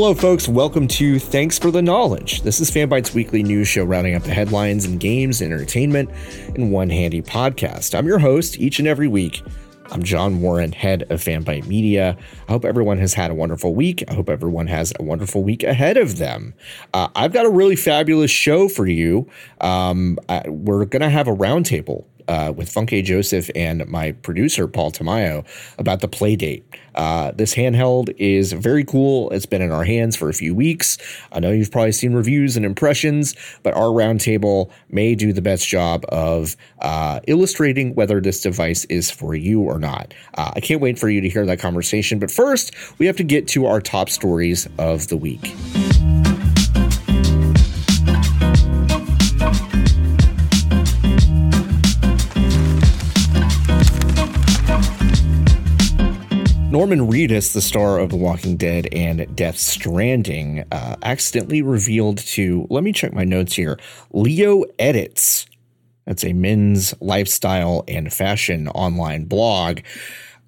Hello, folks. Welcome to Thanks for the Knowledge. This is Fanbyte's weekly news show rounding up the headlines and games and entertainment in one handy podcast. I'm your host each and every week. I'm John Warren, head of Fanbyte Media. I hope everyone has had a wonderful week. I hope everyone has a wonderful week ahead of them. Uh, I've got a really fabulous show for you. Um, I, we're going to have a roundtable uh, with Funke Joseph and my producer Paul Tamayo about the Playdate. Uh, this handheld is very cool. It's been in our hands for a few weeks. I know you've probably seen reviews and impressions, but our roundtable may do the best job of uh, illustrating whether this device is for you or not. Uh, I can't wait for you to hear that conversation. But first, we have to get to our top stories of the week. Norman Reedus, the star of The Walking Dead and Death Stranding, uh, accidentally revealed to, let me check my notes here, Leo Edits. That's a men's lifestyle and fashion online blog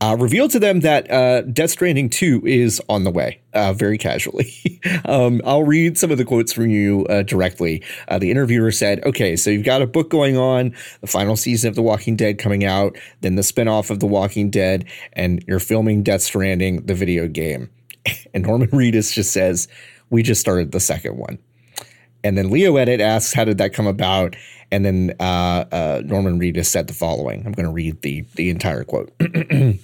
uh, revealed to them that uh, Death Stranding 2 is on the way, uh, very casually. um, I'll read some of the quotes from you uh, directly. Uh, the interviewer said, Okay, so you've got a book going on, the final season of The Walking Dead coming out, then the spinoff of The Walking Dead, and you're filming Death Stranding, the video game. And Norman Reedus just says, We just started the second one. And then Leo Edit asks, How did that come about? And then uh, uh, Norman Reedus said the following. I'm going to read the, the entire quote.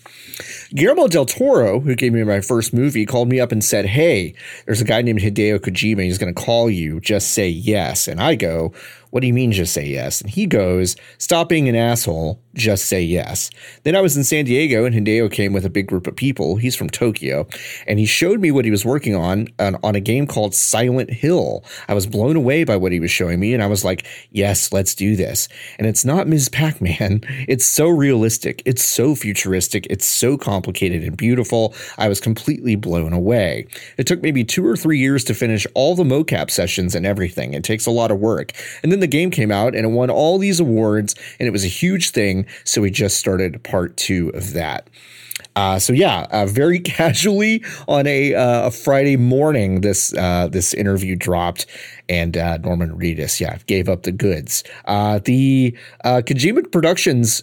Guillermo del Toro, who gave me my first movie, called me up and said, Hey, there's a guy named Hideo Kojima. He's going to call you. Just say yes. And I go, What do you mean, just say yes? And he goes, Stop being an asshole. Just say yes. Then I was in San Diego and Hideo came with a big group of people. He's from Tokyo. And he showed me what he was working on, on on a game called Silent Hill. I was blown away by what he was showing me. And I was like, Yes, let's do this. And it's not Ms. Pac Man. It's so realistic. It's so futuristic. It's so complicated and beautiful. I was completely blown away. It took maybe two or three years to finish all the mocap sessions and everything. It takes a lot of work. And then the game came out and it won all these awards and it was a huge thing. So we just started part two of that. Uh, so yeah, uh, very casually on a, uh, a Friday morning, this uh, this interview dropped, and uh, Norman Reedus, yeah, gave up the goods. Uh, the Kojima Productions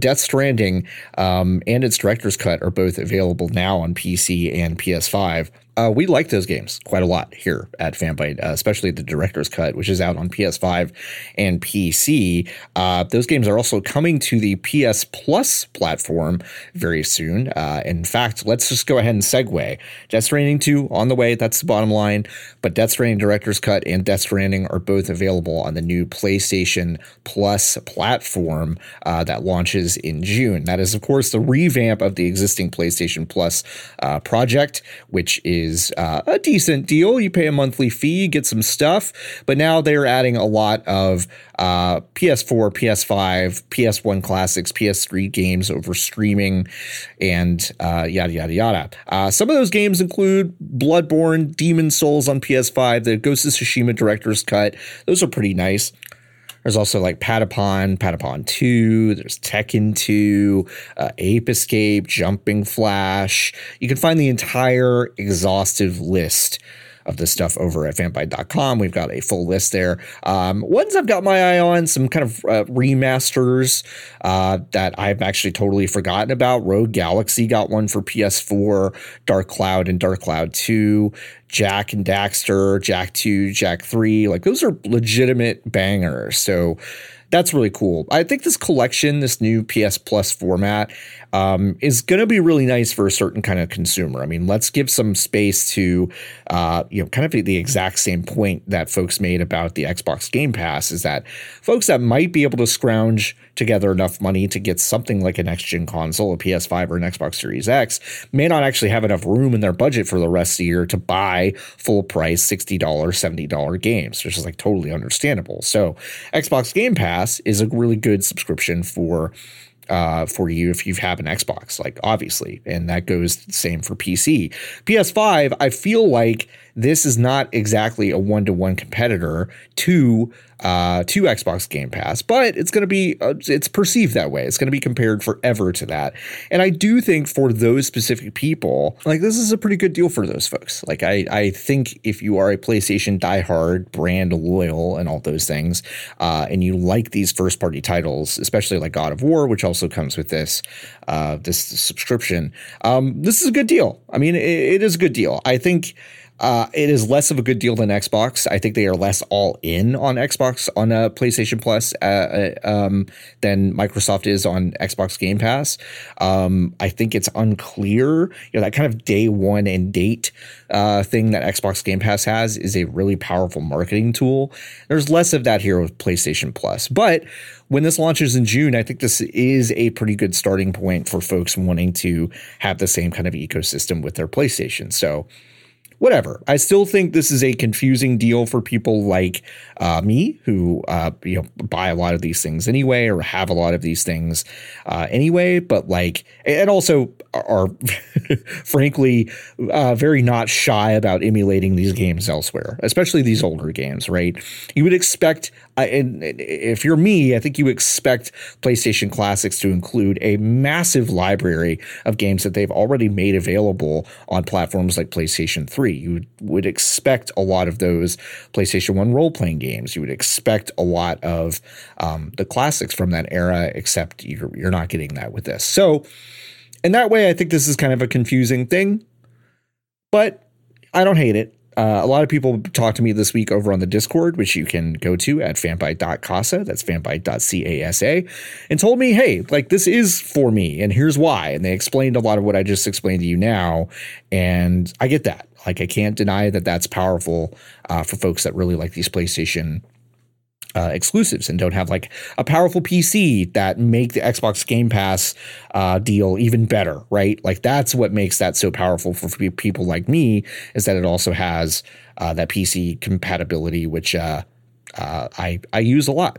Death Stranding um, and its director's cut are both available now on PC and PS5. Uh, we like those games quite a lot here at Fanbyte, uh, especially the director's cut, which is out on PS5 and PC. Uh, those games are also coming to the PS Plus platform very soon. Uh, in fact, let's just go ahead and segue. Death Stranding 2 on the way, that's the bottom line. But Death Stranding director's cut and Death Stranding are both available on the new PlayStation Plus platform uh, that launches in June. That is, of course, the revamp of the existing PlayStation Plus uh, project, which is is uh, a decent deal. You pay a monthly fee, get some stuff, but now they're adding a lot of uh, PS4, PS5, PS1 classics, PS3 games over streaming, and uh, yada yada yada. Uh, some of those games include Bloodborne, Demon's Souls on PS5, the Ghost of Tsushima Director's Cut. Those are pretty nice. There's also like Patapon, Patapon 2, there's Tekken 2, uh, Ape Escape, Jumping Flash. You can find the entire exhaustive list of the stuff over at fanbyte.com. We've got a full list there. Um, ones I've got my eye on, some kind of uh, remasters uh, that I've actually totally forgotten about. Rogue Galaxy got one for PS4, Dark Cloud and Dark Cloud 2, Jak and Daxter, Jak 2, Jak 3. Like those are legitimate bangers. So that's really cool. I think this collection, this new PS Plus format, um, is going to be really nice for a certain kind of consumer. I mean, let's give some space to, uh, you know, kind of the exact same point that folks made about the Xbox Game Pass is that folks that might be able to scrounge together enough money to get something like a next gen console, a PS5 or an Xbox Series X, may not actually have enough room in their budget for the rest of the year to buy full price $60, $70 games, which is like totally understandable. So, Xbox Game Pass is a really good subscription for uh, for you if you have an Xbox, like obviously, and that goes the same for PC. PS5, I feel like this is not exactly a one to one competitor to uh, to Xbox Game Pass, but it's going to be uh, it's perceived that way. It's going to be compared forever to that, and I do think for those specific people, like this is a pretty good deal for those folks. Like I I think if you are a PlayStation diehard, brand loyal, and all those things, uh, and you like these first party titles, especially like God of War, which also comes with this uh, this subscription, um, this is a good deal. I mean, it, it is a good deal. I think. Uh, it is less of a good deal than Xbox. I think they are less all in on Xbox on uh, PlayStation Plus uh, uh, um, than Microsoft is on Xbox Game Pass. Um, I think it's unclear. You know that kind of day one and date uh, thing that Xbox Game Pass has is a really powerful marketing tool. There's less of that here with PlayStation Plus, but when this launches in June, I think this is a pretty good starting point for folks wanting to have the same kind of ecosystem with their PlayStation. So whatever. I still think this is a confusing deal for people like uh, me who uh, you know buy a lot of these things anyway or have a lot of these things uh, anyway. But like, and also are frankly uh, very not shy about emulating these games elsewhere, especially these older games. Right? You would expect, and if you're me, I think you expect PlayStation Classics to include a massive library of games that they've already made available on platforms like PlayStation 3 you would expect a lot of those PlayStation 1 role playing games. You would expect a lot of um, the classics from that era, except you're, you're not getting that with this. So, in that way, I think this is kind of a confusing thing, but I don't hate it. Uh, a lot of people talked to me this week over on the Discord, which you can go to at fanbyte.casa. That's fanbyte.casa, and told me, hey, like this is for me, and here's why. And they explained a lot of what I just explained to you now. And I get that. Like, I can't deny that that's powerful uh, for folks that really like these PlayStation uh, exclusives and don't have like a powerful PC that make the Xbox Game Pass uh, deal even better, right? Like that's what makes that so powerful for people like me is that it also has uh, that PC compatibility, which uh, uh, I I use a lot.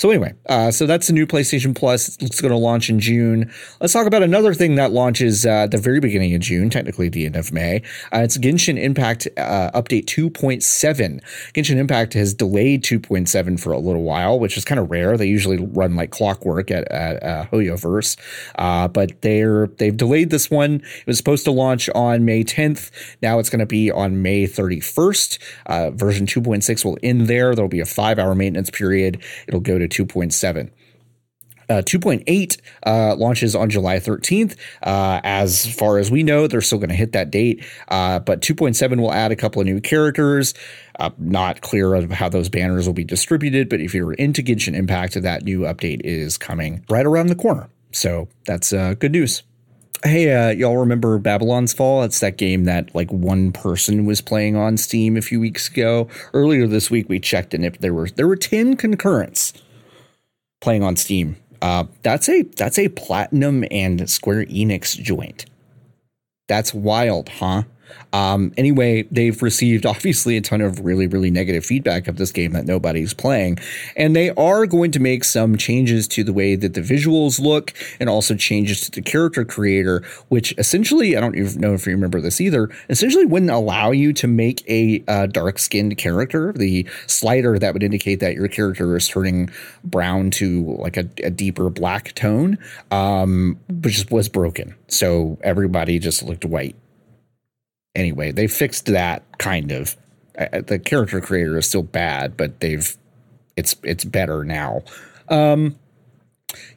So anyway, uh, so that's the new PlayStation Plus. It's going to launch in June. Let's talk about another thing that launches uh, at the very beginning of June, technically the end of May. Uh, it's Genshin Impact uh, Update 2.7. Genshin Impact has delayed 2.7 for a little while, which is kind of rare. They usually run like clockwork at, at uh, HoYoverse, uh, but they're they've delayed this one. It was supposed to launch on May 10th. Now it's going to be on May 31st. Uh, version 2.6 will end there. There'll be a five hour maintenance period. It'll go to 2.7. Uh, 2.8 uh, launches on July 13th. Uh, as far as we know, they're still going to hit that date. Uh, but 2.7 will add a couple of new characters. Uh, not clear of how those banners will be distributed, but if you're into Genshin Impact, that new update is coming right around the corner. So that's uh, good news. Hey, y'all remember Babylon's Fall? It's that game that like one person was playing on Steam a few weeks ago. Earlier this week, we checked and if there were there were ten concurrents playing on Steam. Uh, that's a that's a platinum and Square Enix joint. That's wild, huh? Um, anyway, they've received obviously a ton of really, really negative feedback of this game that nobody's playing. And they are going to make some changes to the way that the visuals look and also changes to the character creator, which essentially, I don't even know if you remember this either, essentially wouldn't allow you to make a uh, dark skinned character. The slider that would indicate that your character is turning brown to like a, a deeper black tone, um, which was broken. So everybody just looked white anyway, they fixed that kind of. Uh, the character creator is still bad, but they've it's it's better now. Um,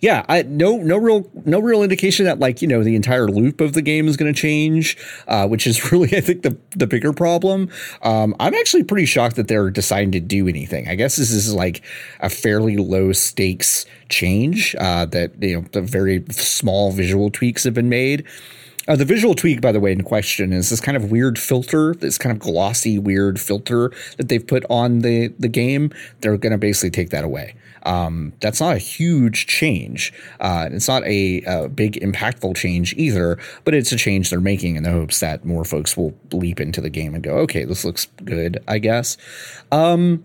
Yeah, I, no, no real, no real indication that like you know the entire loop of the game is going to change, uh, which is really I think the the bigger problem. Um, I'm actually pretty shocked that they're deciding to do anything. I guess this is like a fairly low stakes change uh, that you know the very small visual tweaks have been made. Uh, the visual tweak, by the way, in question is this kind of weird filter, this kind of glossy, weird filter that they've put on the the game. They're going to basically take that away. Um, that's not a huge change. Uh, it's not a, a, big impactful change either, but it's a change they're making in the hopes that more folks will leap into the game and go, okay, this looks good, I guess. Um,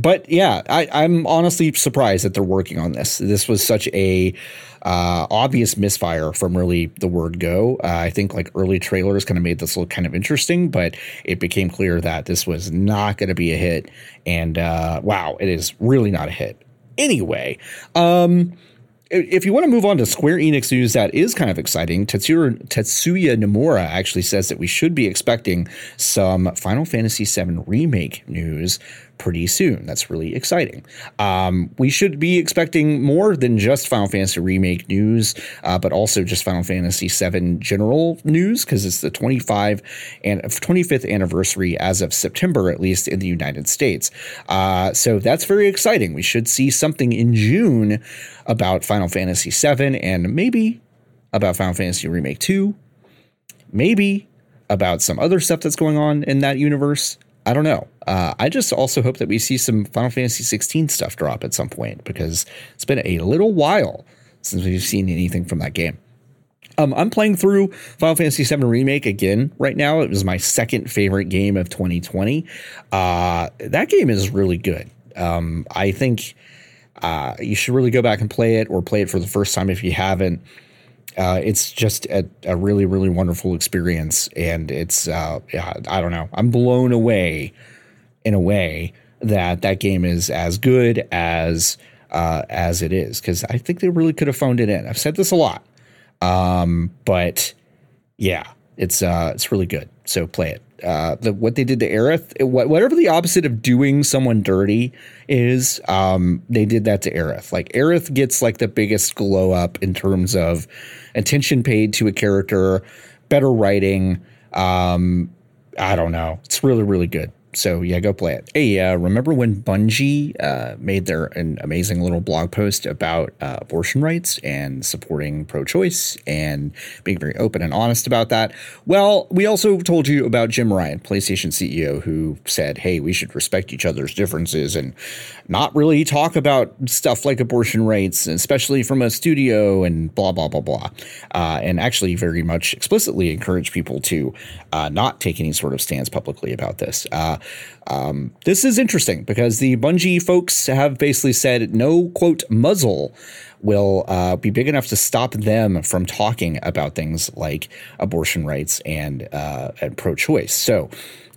but yeah, I, I'm honestly surprised that they're working on this. This was such a uh, obvious misfire from really the word go. Uh, I think like early trailers kind of made this look kind of interesting, but it became clear that this was not going to be a hit. And uh, wow, it is really not a hit. Anyway, um, if you want to move on to Square Enix news that is kind of exciting, Tetsuya, Tetsuya Nomura actually says that we should be expecting some Final Fantasy VII Remake news pretty soon. That's really exciting. Um, we should be expecting more than just Final Fantasy Remake news, uh, but also just Final Fantasy VII general news because it's the 25 and 25th anniversary as of September, at least in the United States. Uh, so that's very exciting. We should see something in June about Final Fantasy VII and maybe about Final Fantasy Remake 2, maybe about some other stuff that's going on in that universe. I don't know. Uh, I just also hope that we see some Final Fantasy 16 stuff drop at some point because it's been a little while since we've seen anything from that game. Um, I'm playing through Final Fantasy VII Remake again right now. It was my second favorite game of 2020. Uh, that game is really good. Um, I think uh, you should really go back and play it or play it for the first time if you haven't uh, it's just a, a, really, really wonderful experience. And it's, uh, yeah, I don't know. I'm blown away in a way that that game is as good as, uh, as it is. Cause I think they really could have phoned it in. I've said this a lot. Um, but yeah, it's, uh, it's really good. So play it uh, the, what they did to Aerith, whatever the opposite of doing someone dirty is, um, they did that to Aerith. Like Aerith gets like the biggest glow up in terms of attention paid to a character, better writing. Um, I don't know. It's really, really good so yeah, go play it. Hey, uh, remember when Bungie uh, made their an amazing little blog post about uh, abortion rights and supporting pro-choice and being very open and honest about that? Well, we also told you about Jim Ryan, PlayStation CEO, who said, "Hey, we should respect each other's differences and not really talk about stuff like abortion rights, especially from a studio and blah blah blah blah," uh, and actually very much explicitly encourage people to uh, not take any sort of stance publicly about this." Uh, um, this is interesting because the Bungie folks have basically said no quote muzzle will uh, be big enough to stop them from talking about things like abortion rights and uh, and pro-choice. So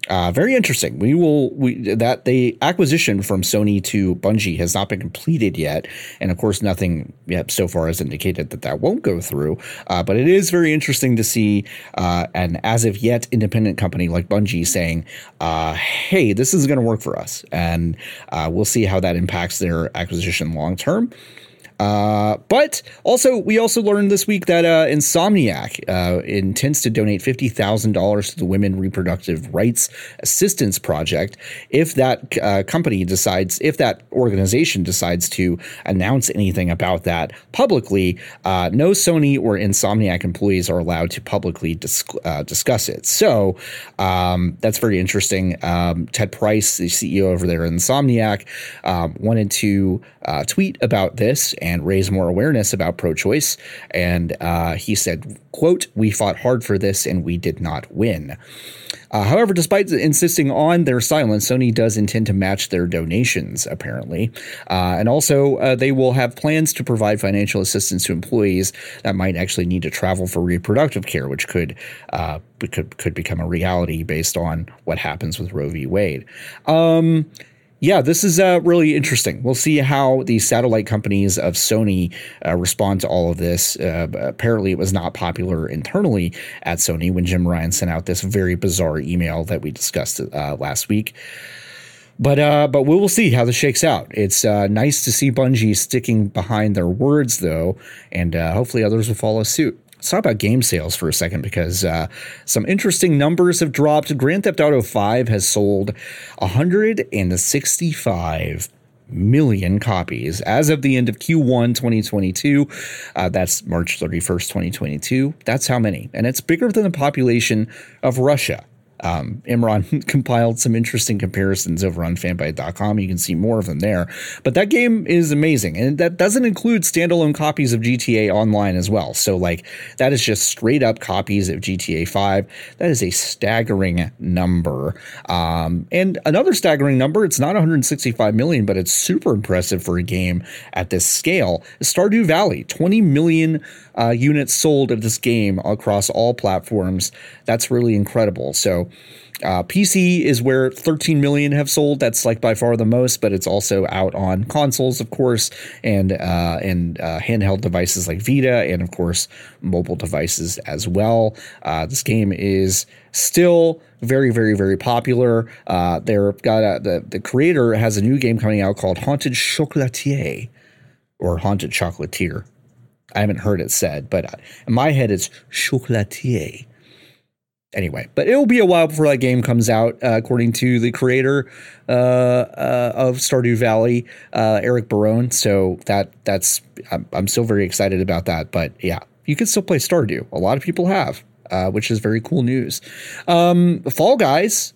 uh, very interesting. We will we that the acquisition from Sony to Bungie has not been completed yet, and of course, nothing yet so far has indicated that that won't go through. Uh, but it is very interesting to see uh, an as of yet independent company like Bungie saying, uh, "Hey, this is going to work for us," and uh, we'll see how that impacts their acquisition long term. Uh, but also, we also learned this week that uh, Insomniac uh, intends to donate fifty thousand dollars to the Women Reproductive Rights Assistance Project if that uh, company decides, if that organization decides to announce anything about that publicly. Uh, no Sony or Insomniac employees are allowed to publicly dis- discuss it. So um, that's very interesting. Um, Ted Price, the CEO over there in Insomniac, um, wanted to tweet about this and raise more awareness about pro-choice. And uh, he said, "quote We fought hard for this, and we did not win." Uh, however, despite insisting on their silence, Sony does intend to match their donations, apparently. Uh, and also, uh, they will have plans to provide financial assistance to employees that might actually need to travel for reproductive care, which could uh, could could become a reality based on what happens with Roe v. Wade. Um, yeah, this is uh, really interesting. We'll see how the satellite companies of Sony uh, respond to all of this. Uh, apparently, it was not popular internally at Sony when Jim Ryan sent out this very bizarre email that we discussed uh, last week. But uh, but we will see how this shakes out. It's uh, nice to see Bungie sticking behind their words, though, and uh, hopefully others will follow suit. Let's talk about game sales for a second because uh, some interesting numbers have dropped. Grand Theft Auto 5 has sold 165 million copies as of the end of Q1 2022. Uh, that's March 31st, 2022. That's how many. And it's bigger than the population of Russia. Um, Imran compiled some interesting comparisons over on fanbyte.com. You can see more of them there. But that game is amazing. And that doesn't include standalone copies of GTA Online as well. So, like, that is just straight up copies of GTA 5. That is a staggering number. Um, and another staggering number, it's not 165 million, but it's super impressive for a game at this scale. Stardew Valley, 20 million uh, units sold of this game across all platforms. That's really incredible. So, uh, PC is where 13 million have sold. That's like by far the most, but it's also out on consoles, of course, and uh, and uh, handheld devices like Vita, and of course mobile devices as well. Uh, this game is still very, very, very popular. Uh, they're got a, the the creator has a new game coming out called Haunted Chocolatier or Haunted Chocolatier. I haven't heard it said, but in my head it's chocolatier. Anyway, but it will be a while before that game comes out, uh, according to the creator uh, uh, of Stardew Valley, uh, Eric Barone. So that that's I'm, I'm, still very excited about that. But yeah, you can still play Stardew. A lot of people have, uh, which is very cool news. Um, Fall Guys,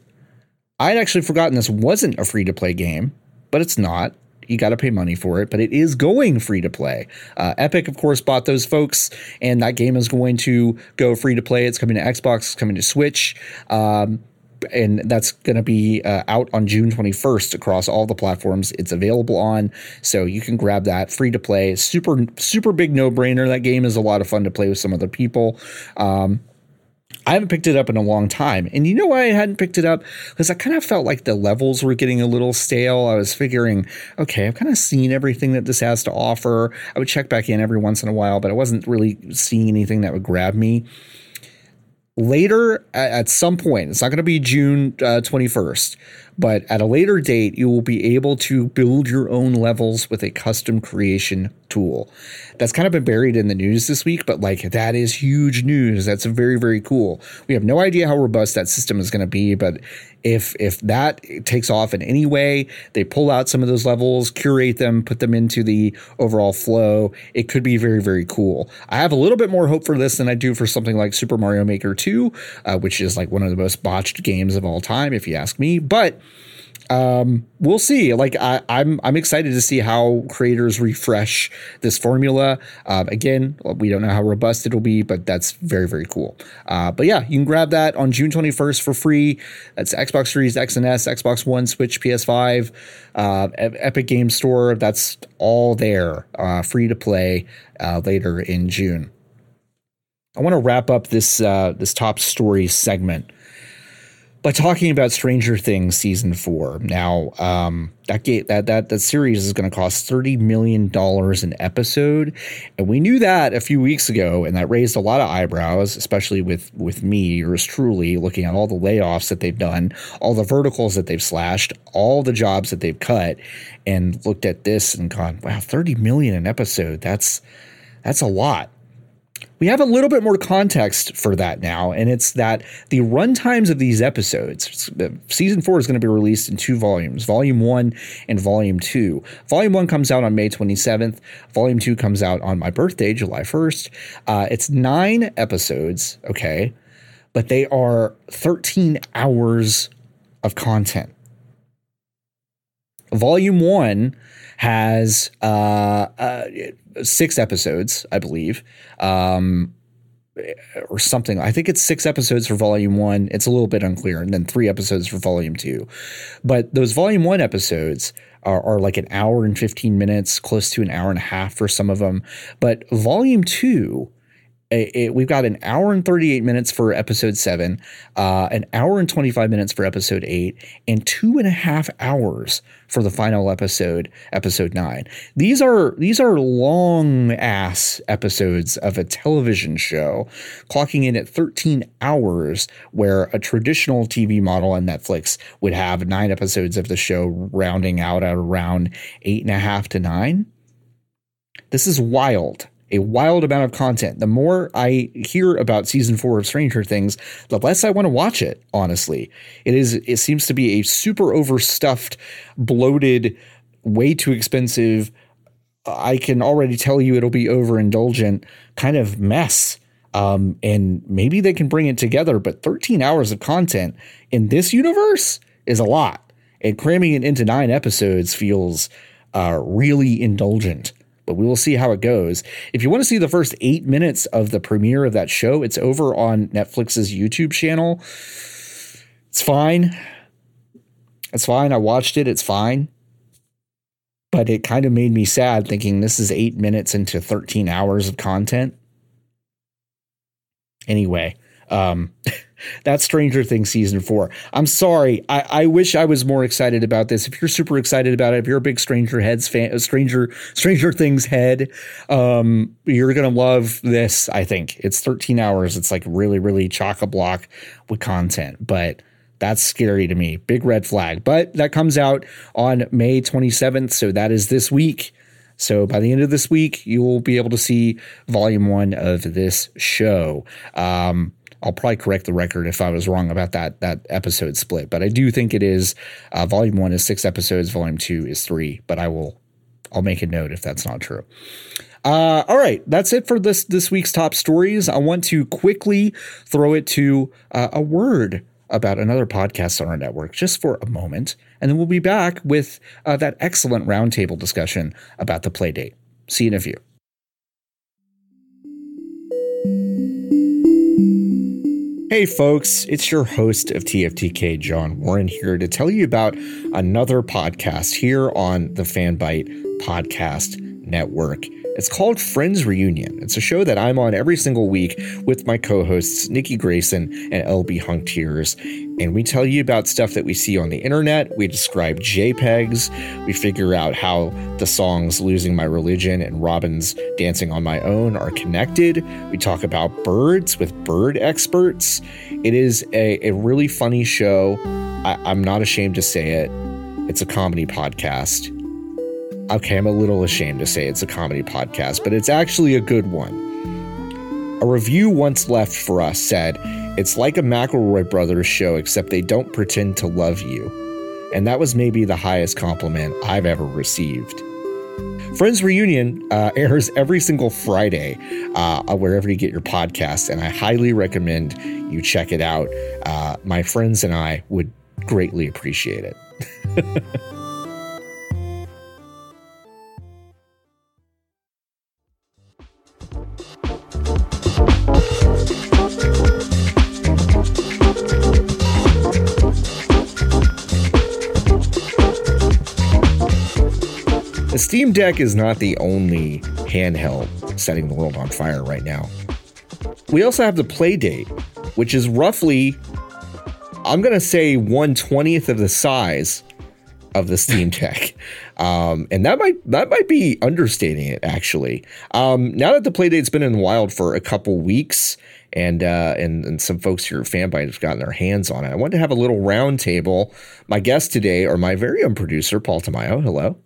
I had actually forgotten this wasn't a free to play game, but it's not you got to pay money for it, but it is going free to play. Uh, Epic, of course, bought those folks, and that game is going to go free to play. It's coming to Xbox, it's coming to Switch. Um, and that's going to be uh, out on June 21st across all the platforms it's available on. So you can grab that free to play. Super, super big no brainer. That game is a lot of fun to play with some other people. Um, I haven't picked it up in a long time. And you know why I hadn't picked it up? Because I kind of felt like the levels were getting a little stale. I was figuring, okay, I've kind of seen everything that this has to offer. I would check back in every once in a while, but I wasn't really seeing anything that would grab me. Later, at some point, it's not going to be June uh, 21st, but at a later date, you will be able to build your own levels with a custom creation tool. That's kind of been buried in the news this week, but like that is huge news. That's very, very cool. We have no idea how robust that system is going to be, but if if that takes off in any way, they pull out some of those levels, curate them, put them into the overall flow, it could be very, very cool. I have a little bit more hope for this than I do for something like Super Mario Maker 2, uh, which is like one of the most botched games of all time, if you ask me. But um, we'll see. Like I, am I'm, I'm excited to see how creators refresh this formula. Uh, again, we don't know how robust it'll be, but that's very very cool. Uh, but yeah, you can grab that on June 21st for free. That's Xbox Series X and S, Xbox One, Switch, PS5, uh, Epic Game Store. That's all there, uh, free to play uh, later in June. I want to wrap up this uh, this top story segment by talking about Stranger Things season four. Now, um, that that that that series is going to cost thirty million dollars an episode, and we knew that a few weeks ago, and that raised a lot of eyebrows, especially with with me, yours truly, looking at all the layoffs that they've done, all the verticals that they've slashed, all the jobs that they've cut, and looked at this and gone, wow, thirty million an episode. That's that's a lot we have a little bit more context for that now, and it's that the run times of these episodes, season four is going to be released in two volumes, volume one and volume two. Volume one comes out on May 27th, volume two comes out on my birthday, July 1st. Uh, it's nine episodes, okay, but they are 13 hours of content. Volume one has uh, uh, six episodes, I believe, um, or something. I think it's six episodes for volume one. It's a little bit unclear, and then three episodes for volume two. But those volume one episodes are, are like an hour and 15 minutes, close to an hour and a half for some of them. But volume two it, we've got an hour and 38 minutes for episode seven, uh, an hour and 25 minutes for episode eight, and two and a half hours for the final episode, episode nine. These are these are long ass episodes of a television show, clocking in at 13 hours, where a traditional TV model on Netflix would have nine episodes of the show rounding out at around eight and a half to nine. This is wild a wild amount of content. The more I hear about season four of Stranger Things, the less I want to watch it, honestly. It is it seems to be a super overstuffed, bloated, way too expensive. I can already tell you it'll be overindulgent kind of mess. Um, and maybe they can bring it together, but 13 hours of content in this universe is a lot. And cramming it into nine episodes feels uh, really indulgent but we will see how it goes. If you want to see the first eight minutes of the premiere of that show, it's over on Netflix's YouTube channel. It's fine. It's fine. I watched it. It's fine. But it kind of made me sad thinking this is eight minutes into 13 hours of content. Anyway, um, That's Stranger Things season four. I'm sorry. I, I wish I was more excited about this. If you're super excited about it, if you're a big Stranger Heads fan, Stranger Stranger Things head, um, you're gonna love this. I think it's 13 hours. It's like really, really chock a block with content, but. That's scary to me. Big red flag. But that comes out on May 27th. So that is this week. So by the end of this week, you will be able to see volume one of this show. Um, I'll probably correct the record if I was wrong about that that episode split, but I do think it is uh, volume one is six episodes, volume two is three. But I will I'll make a note if that's not true. Uh, all right, that's it for this this week's top stories. I want to quickly throw it to uh, a word about another podcast on our network just for a moment, and then we'll be back with uh, that excellent roundtable discussion about the Playdate. See you in a few. Hey, folks, it's your host of TFTK, John Warren, here to tell you about another podcast here on the Fanbyte Podcast Network. It's called Friends Reunion. It's a show that I'm on every single week with my co hosts, Nikki Grayson and LB Hunktears. And we tell you about stuff that we see on the internet. We describe JPEGs. We figure out how the songs Losing My Religion and Robyn's Dancing on My Own are connected. We talk about birds with bird experts. It is a, a really funny show. I, I'm not ashamed to say it. It's a comedy podcast okay, I'm a little ashamed to say it's a comedy podcast, but it's actually a good one. A review once left for us said, It's like a McElroy Brothers show, except they don't pretend to love you. And that was maybe the highest compliment I've ever received. Friends Reunion uh, airs every single Friday, uh, wherever you get your podcast, and I highly recommend you check it out. Uh, my friends and I would greatly appreciate it. Steam Deck is not the only handheld setting the world on fire right now. We also have the Playdate, which is roughly, I'm going to say, 120th of the size of the Steam Deck. Um, and that might that might be understating it actually. Um, now that the Playdate's been in the wild for a couple weeks, and uh, and, and some folks here at Fanbyte have gotten their hands on it, I wanted to have a little roundtable. My guests today are my very own producer Paul Tamayo. Hello.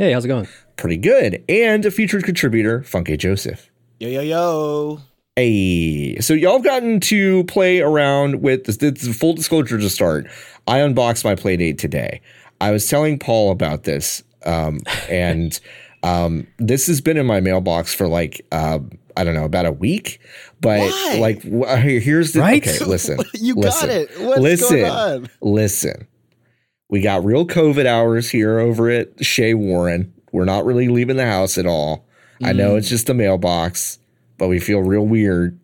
Hey, how's it going? Pretty good. And a featured contributor, Funke Joseph. Yo, yo, yo. Hey, so y'all have gotten to play around with this, this full disclosure to start. I unboxed my Playdate today. I was telling Paul about this, um, and um, this has been in my mailbox for like uh, I don't know about a week. But Why? like, here's the right? okay. Listen, you listen, got it. What's listen, going on? listen. We got real COVID hours here over at Shea Warren. We're not really leaving the house at all. Mm. I know it's just a mailbox, but we feel real weird.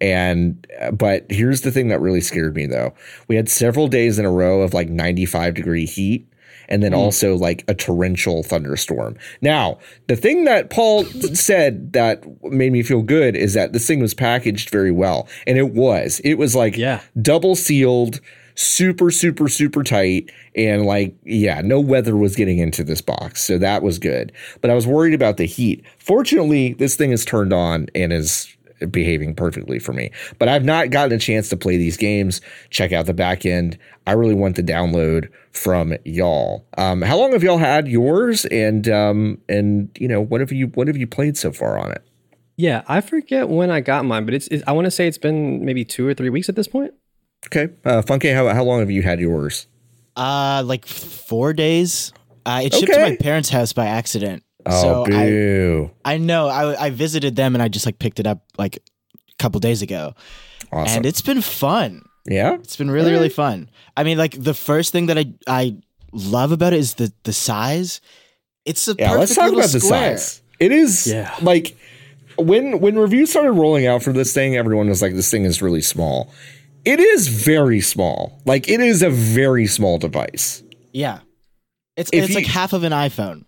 And but here's the thing that really scared me though. We had several days in a row of like 95 degree heat and then also like a torrential thunderstorm. Now, the thing that Paul said that made me feel good is that this thing was packaged very well, and it was. It was like Yeah. double sealed, super, super, super tight, and like yeah, no weather was getting into this box, so that was good. But I was worried about the heat. Fortunately, this thing is turned on and is behaving perfectly for me. But I've not gotten a chance to play these games, check out the back end. I really want the download from y'all. Um, how long have y'all had yours? And um, and you know, what have you what have you played so far on it? Yeah, I forget when I got mine, but it's, it's I want to say it's been maybe two or three weeks at this point. Okay, uh, Funke, how how long have you had yours? Uh, like four days. Uh, it shipped to my parents' house by accident. Oh, so I, boo! I know I, I visited them and I just like picked it up like a couple days ago, awesome. and it's been fun. yeah, It's been really really fun. I mean, like the first thing that I I love about it is the the size. It's a yeah. perfect Let's talk little about the square. size. It is Yeah. like when when reviews started rolling out for this thing, everyone was like, "This thing is really small." It is very small. Like it is a very small device. Yeah, it's If it's you- like half of an iPhone.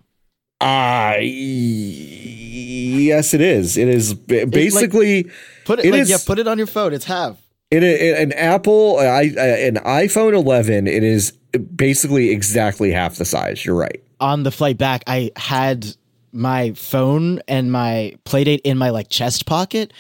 Uh yes, it is. It is ba- basically Put it, It like is- yeah, put it on your phone. It's half. it, it, an Apple, I, uh, an iPhone 11. It is basically exactly half the size. You're right. on the flight back, I had my phone and my playdate in my like chest pocket,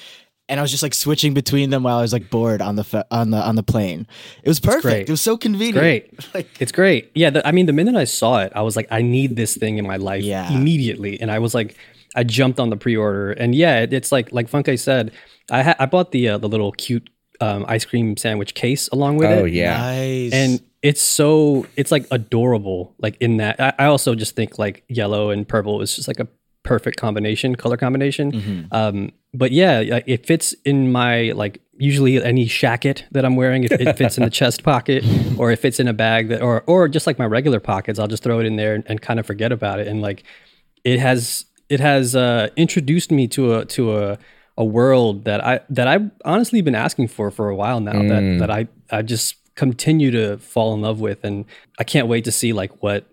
and I was just like switching between them while I was like bored on the pho- on the on the plane. It was perfect. It was so convenient. Great. Like It's great. Yeah, the, I mean, the minute I saw it, I was like, I need this thing in my life Yeah. immediately, and I was like, I jumped on the pre-order, and yeah, it, it's like like Funke said, I ha- I bought the uh, the little cute um, ice cream sandwich case along with Oh it, Oh yeah. nice. and it's so it's like adorable. Like in that, I, I also just think like yellow and purple is just like a perfect combination, color combination. Mm-hmm. Um, but yeah, it fits in my like usually any shacket that I'm wearing. It, it fits in the chest pocket, or if it's in a bag that, or or just like my regular pockets, I'll just throw it in there and, and kind of forget about it. And like it has it has uh, introduced me to a to a a world that I that I've honestly been asking for for a while now. That that I I just continue to fall in love with, and I can't wait to see like what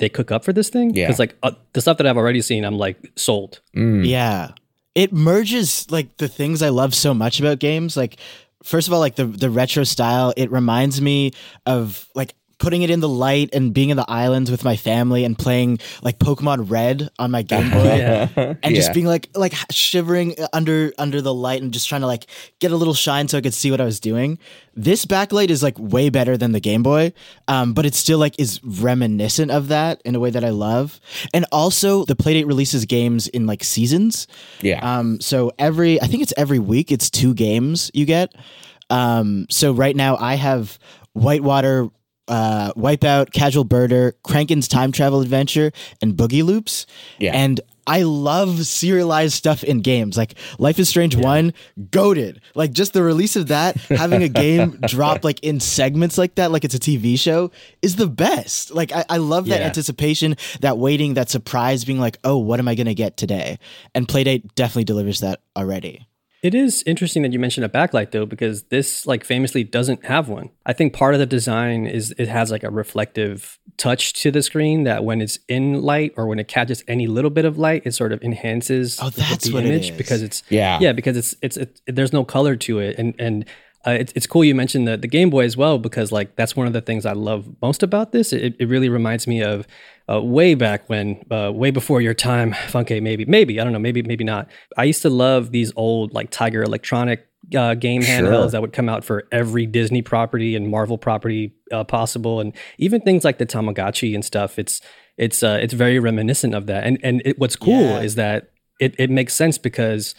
they cook up for this thing. Yeah. because like uh, the stuff that I've already seen, I'm like sold. Mm. yeah, it merges like the things I love so much about games. Like first of all, like the the retro style. It reminds me of like putting it in the light and being in the islands with my family and playing like Pokemon Red on my Game Boy. Yeah. and just Yeah. being like like shivering under under the light and just trying to like get a little shine so I could see what I was doing. This backlight is like way better than the Game Boy, um, but it still like is reminiscent of that in a way that I love. And also, the Playdate releases games in like seasons. yeah. Um, so every I think it's every week. It's two games you get. Um, so right now I have Whitewater, uh, Wipeout, Casual Birder, Crankin's Time Travel Adventure, and Boogie Loops. Yeah. And I love serialized stuff in games. Like Life is Strange 1, goaded. Like just the release of that, having a game drop like in segments like that, like it's a TV show, is the best. Like I, I love that Yeah. anticipation, that waiting, that surprise, being like, oh, what am I gonna get today? And Playdate definitely delivers that already. It is interesting that you mentioned a backlight though, because this like famously doesn't have one. I think part of the design is it has like a reflective touch to the screen that when it's in light or when it catches any little bit of light, it sort of enhances Oh, the- that's the what image is. because it's Yeah. yeah because it's it's it, there's no color to it and and uh, it's, it's cool you mentioned the, the Game Boy as well because like that's one of the things I love most about this. It, it really reminds me of uh, way back when, uh, way before your time, Funke. Maybe, maybe I don't know, maybe maybe not. I used to love these old like Tiger Electronic uh, game Sure. handhelds that would come out for every Disney property and Marvel property uh, possible, and even things like the Tamagotchi and stuff. It's it's uh, it's very reminiscent of that. And and it, what's cool Yeah. is that it, it makes sense because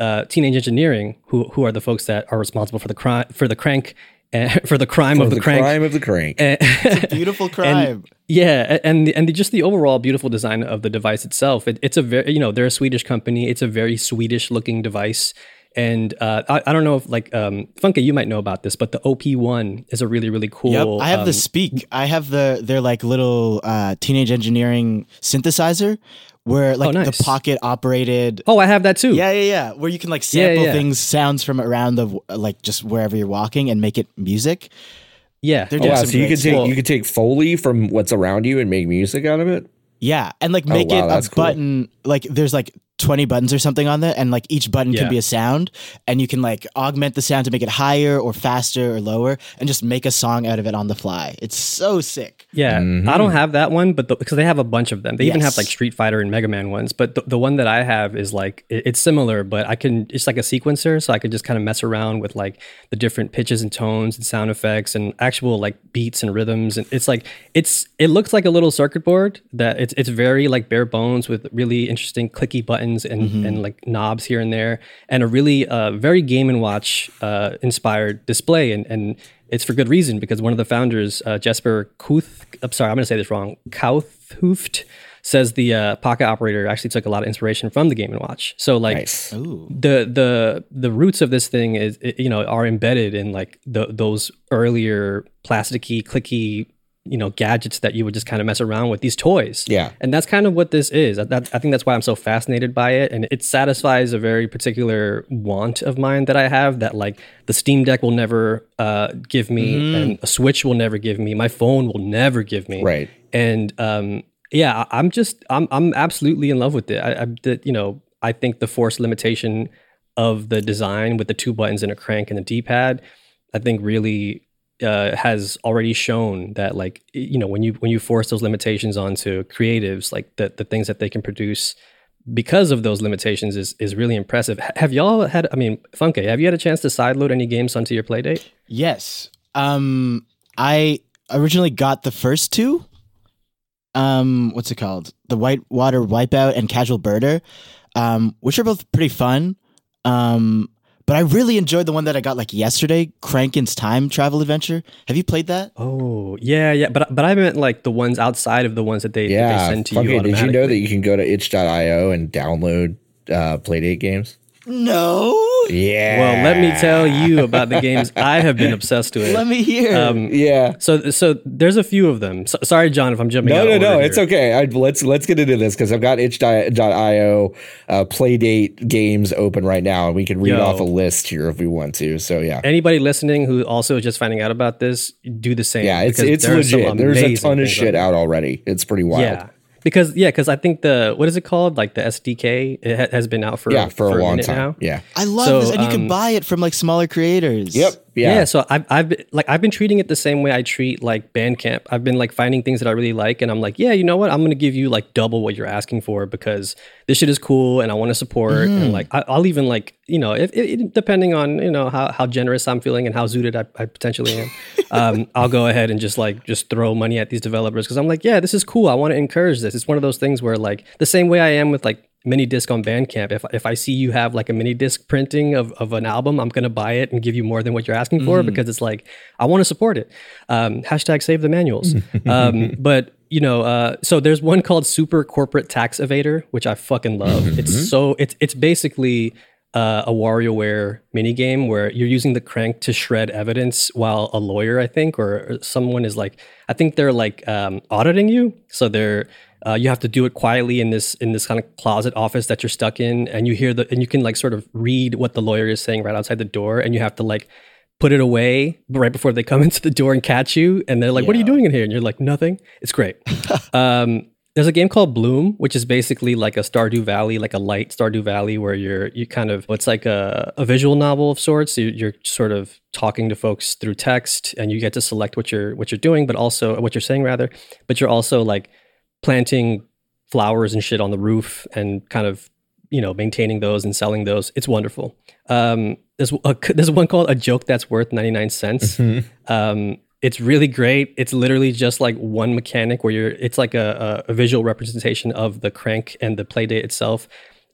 uh, teenage engineering, who who are the folks that are responsible for the crime for the crank uh, for the crime For of the, the crank. crime of the crank. Eh, Beautiful crime. yeah, and and the, just the overall beautiful design of the device itself. It, it's a very you know they're a Swedish company. It's a very Swedish looking device. And uh, I, I don't know if like um, Funke, you might know about this, but the OP one is a really really cool. Yep, I have um, the Speak. I have the their like little uh, teenage engineering synthesizer where like Oh, nice. the Pocket Operator. Oh, I have that too. Yeah, yeah, yeah. Where you can like Yeah, sample yeah. things, sounds from around the like just wherever you're walking and make it music. Yeah. They're Oh, doing wow, some so you could take stuff. you could take Foley from what's around you and make music out of it. Yeah, and like Oh, make wow, it that's a cool. button. Like there's like 20 buttons or something on there, and like each button Yeah. can be a sound, and you can like augment the sound to make it higher or faster or lower, and just make a song out of it on the fly. It's so sick. Yeah, mm-hmm. I don't have that one, but the, because they have a bunch of them, they even have like Street Fighter and Mega Man ones. But the, the one that I have is like it- it's similar, but I can it's like a sequencer, so I could just kind of mess around with like the different pitches and tones and sound effects and actual like beats and rhythms. And it's like it's it looks like a little circuit board that it's it's very like bare bones with really interesting clicky buttons and and like knobs here and there, and a really uh, very Game and Watch uh, inspired display and and it's for good reason because one of the founders, uh, Jesper Kuth, I'm sorry, I'm going to say this wrong, Kouthoofd, says the uh, Pocket Operator actually took a lot of inspiration from the Game and Watch. So like Nice. the the the roots of this thing is you know are embedded in like the, those earlier plasticky, clicky you know gadgets that you would just kind of mess around with these toys. Yeah. And that's kind of what this is. I, that, I think that's why I'm so fascinated by it. And it satisfies a very particular want of mine that I have that, like, the Steam Deck will never uh, give me, and a Switch will never give me, my phone will never give me. Right. And um, yeah, I'm just, I'm, I'm absolutely in love with it. I, I the, you know, I think the force limitation of the design with the two buttons and a crank and the D-pad, I think really uh, has already shown that like you know when you when you force those limitations onto creatives like the the things that they can produce because of those limitations is is really impressive. Have y'all had I mean Funke, have you had a chance to sideload any games onto your playdate? Yes. Um, I originally got the first two. Um, what's it called? The Whitewater Wipeout and Casual Birder, um, which are both pretty fun. Um, but I really enjoyed the one that I got like yesterday, Crankin's Time Travel Adventure. Have you played that? Oh yeah, yeah, but but I meant like the ones outside of the ones that they, that Yeah. they send to you did you know that you can go to itch.io and download uh, Playdate games? No. Yeah. Well, let me tell you about the games I have been obsessed with. Let me hear. Um, Yeah. so so there's a few of them. So, sorry, John, if I'm jumping. No, out no, no. order It's okay. I, let's let's get into this because I've got itch.io uh, Playdate games open right now, and we can read Yo. off a list here if we want to. So yeah, Anybody listening who also is just finding out about this, do the same. yeah. It's it's there legit. There's a ton of shit out already. It's pretty wild. Yeah, because yeah, because I think the what is it called? Like the SDK, it ha- has been out for Yeah, for, a long minute time. now. Yeah. I love so, this, and you can um, buy it from like smaller creators. Yep. Yeah. Yeah. so I've, I've been, like I've been treating it the same way I treat like Bandcamp. I've been like finding things that I really like, and I'm like, yeah, you know what? I'm gonna give you like double what you're asking for because this shit is cool, and I want to support. Mm-hmm. And like I, I'll even like you know if, if depending on you know how, how generous I'm feeling and how zooted I, I potentially am, um, I'll go ahead and just like just throw money at these developers because I'm like, yeah, this is cool. I want to encourage this. It's one of those things where like the same way I am with like mini disc on Bandcamp. If if I see you have like a mini disc printing of, of an album, I'm gonna buy it and give you more than what you're asking for because it's like I want to support it. Um, hashtag save the manuals. um, but you know, uh, so there's one called Super Corporate Tax Evader, which I fucking love. It's so it's it's basically uh, a WarioWare mini game where you're using the crank to shred evidence while a lawyer, I think, or, someone is like, I think they're like um, auditing you. So they're uh, you have to do it quietly in this in this kind of closet office that you're stuck in, and you hear the and you can like sort of read what the lawyer is saying right outside the door, and you have to like put it away right before they come into the door and catch you, and they're like, "What are you doing in here?" And you're like, "Nothing." It's great. um, there's a game called Bloom, which is basically like a Stardew Valley, like a light Stardew Valley, where you're you kind of it's like a, a visual novel of sorts. So you're sort of talking to folks through text, and you get to select what you're what you're doing, but also what you're saying rather. But you're also like planting flowers and shit on the roof, and kind of you know maintaining those and selling those. It's wonderful. Um, there's a, there's one called a joke that's worth 99 cents. Um, it's really great. It's literally just like one mechanic where you're. It's like a, a, a visual representation of the crank and the playdate itself,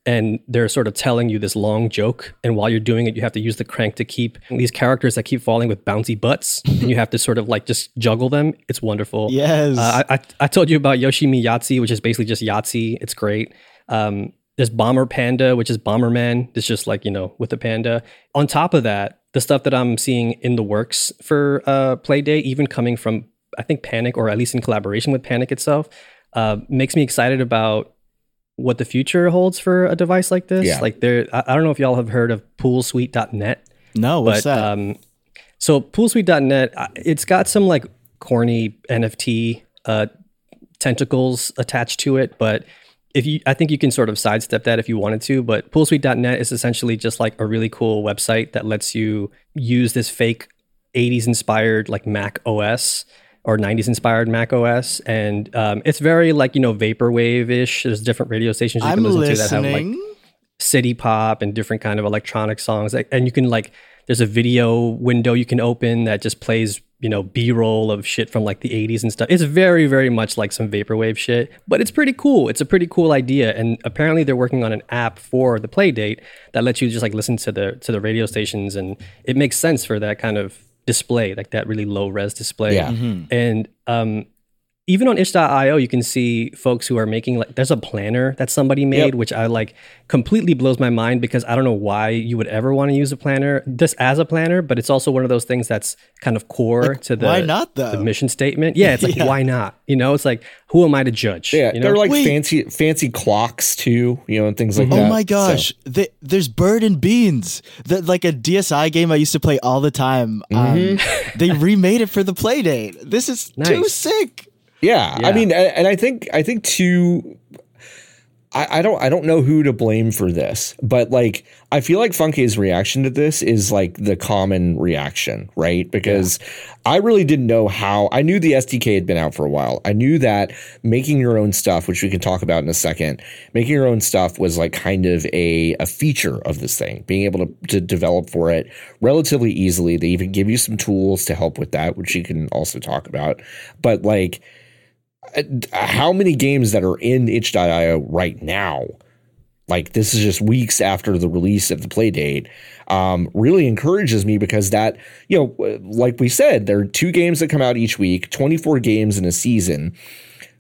and they're sort of telling you this long joke. And while you're doing it, you have to use the crank to keep these characters that keep falling with bouncy butts, and you have to sort of like just juggle them. It's wonderful. Yes. Uh, I, I I told you about Yoshimi Yahtzee, which is basically just Yahtzee. It's great. Um, there's Bomber Panda, which is Bomberman. It's just like you know with a panda. On top of that, the stuff that I'm seeing in the works for uh, Playdate, even coming from I think Panic or at least in collaboration with Panic itself, uh, makes me excited about what the future holds for a device like this. Yeah. Like there, I, I don't know if y'all have heard of PoolSuite.net no, what's but that? um, So poolsuite.net, uh, it's got some like corny NFT uh, tentacles attached to it, but if you, I think you can sort of sidestep that if you wanted to. But poolsuite.net is essentially just like a really cool website that lets you use this fake 80s inspired like Mac OS or 90s inspired Mac OS, and um, it's very like you know vaporwave ish. There's different radio stations you I'm can listen listening. to that have like city pop and different kind of electronic songs and you can like there's a video window you can open that just plays you know b-roll of shit from like the 80s and stuff. It's very very much like some vaporwave shit but it's pretty cool. It's a pretty cool idea and apparently they're working on an app for the play date that lets you just like listen to the to the radio stations and it makes sense for that kind of display like that really low res display. Yeah. and um even on itch.io you can see folks who are making like there's a planner that somebody made Yep. which i like completely blows my mind because i don't know why you would ever want to use a planner just as a planner but it's also one of those things that's kind of core to the, why not, though? the mission statement yeah it's like Yeah. why not you know it's like who am i to judge Yeah, you know? they're like Wait. fancy fancy clocks too, you know, and things like that. Oh my So- gosh, the, there's Bird and Beans, the, like a DSI game I used to play all the time. Um, Mm-hmm. they remade it for the Playdate. This is too sick. Yeah, I mean, and I think I think too. I, I don't I don't know who to blame for this, but like I feel like Funke's reaction to this is like the common reaction, right? Because I really didn't know how. I knew the SDK had been out for a while. I knew that making your own stuff, which we can talk about in a second, making your own stuff was like kind of a a feature of this thing. Being able to to develop for it relatively easily. They even give you some tools to help with that, which you can also talk about. But like how many games that are in itch.io right now? Like this is just weeks after the release of the play date um, really encourages me because that you know like we said there are two games that come out each week 24 games in a season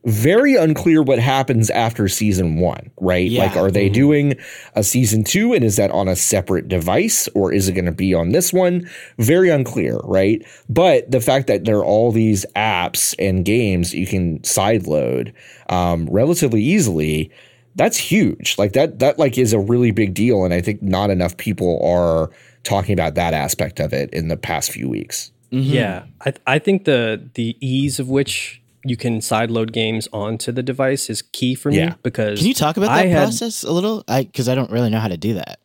very unclear what happens after season one right? Yeah. like are they doing a season two and is that on a separate device or is it going to be on this one? Very unclear right? But the fact that there are all these apps and games you can sideload um, relatively easily that's huge. Like that that like is a really big deal and i think not enough people are talking about that aspect of it in the past few weeks. Yeah, I I think the the ease of which you can sideload games onto the device is key for me Yeah. because Can you talk about that had- process a little? I because I don't really know how to do that.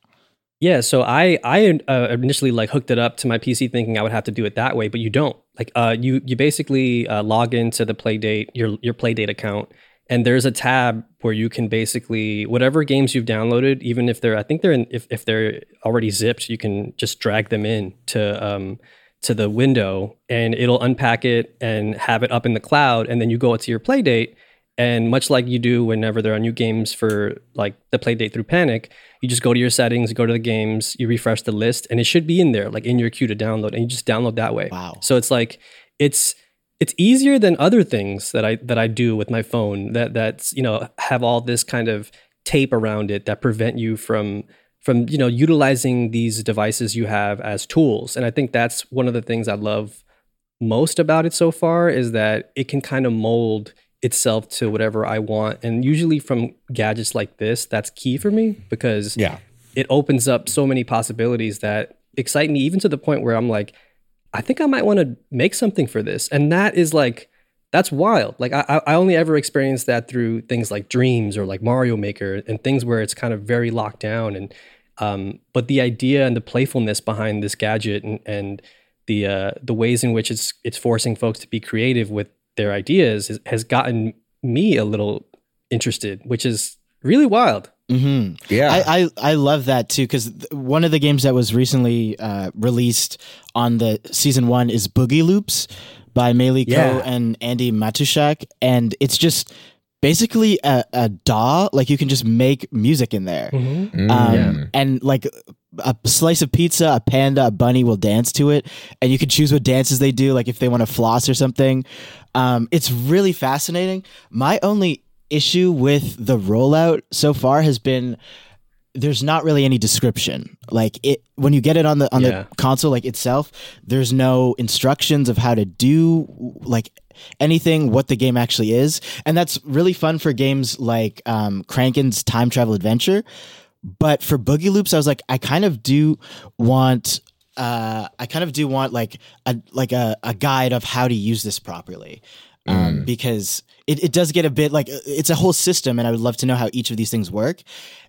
Yeah, so I I uh, initially like hooked it up to my PC thinking I would have to do it that way, but you don't. Like uh you you basically uh, log into the Playdate your your Playdate account and there's a tab where you can basically whatever games you've downloaded even if they're I think they're in if if they're already zipped, you can just drag them in to um to the window and it'll unpack it and have it up in the cloud and then you go to your play date and much like you do whenever there are new games for like the play date through Panic, you just go to your settings, go to the games, you refresh the list, and it should be in there, like in your queue to download, and you just download that way. Wow. So it's like it's it's easier than other things that I that I do with my phone that that's you know have all this kind of tape around it that prevent you from from you know utilizing these devices you have as tools. And I think that's one of the things I love most about it so far is that it can kind of mold itself to whatever I want. And usually from gadgets like this, that's key for me because yeah it opens up so many possibilities that excite me, even to the point where I'm like, I think I might want to make something for this. And that is like, that's wild. Like I, I only ever experienced that through things like Dreams or like Mario Maker and things where it's kind of very locked down. And um, but the idea and the playfulness behind this gadget and and the uh, the ways in which it's it's forcing folks to be creative with their ideas is, has gotten me a little interested, which is really wild. hmm yeah I, I I love that too because one of the games that was recently uh, released on the season one is Boogie Loops by May-Li Yeah. Khoe and Andy Matuschak, and it's just basically a, a DAW. Like you can just make music in there, Mm, um, yeah. and like a slice of pizza, a panda, a bunny will dance to it, and you can choose what dances they do, like if they want to floss or something. Um, it's really fascinating. My only issue with the rollout so far has been there's not really any description. Like it when you get it on the on Yeah. the console like itself, there's no instructions of how to do like anything what the game actually is. And that's really fun for games like um Crankin's Time Travel Adventure. But for Boogie Loops, I was like, I kind of do want uh, I kind of do want like a like a, a guide of how to use this properly. Um, Mm. because it, it does get a bit like it's a whole system and I would love to know how each of these things work.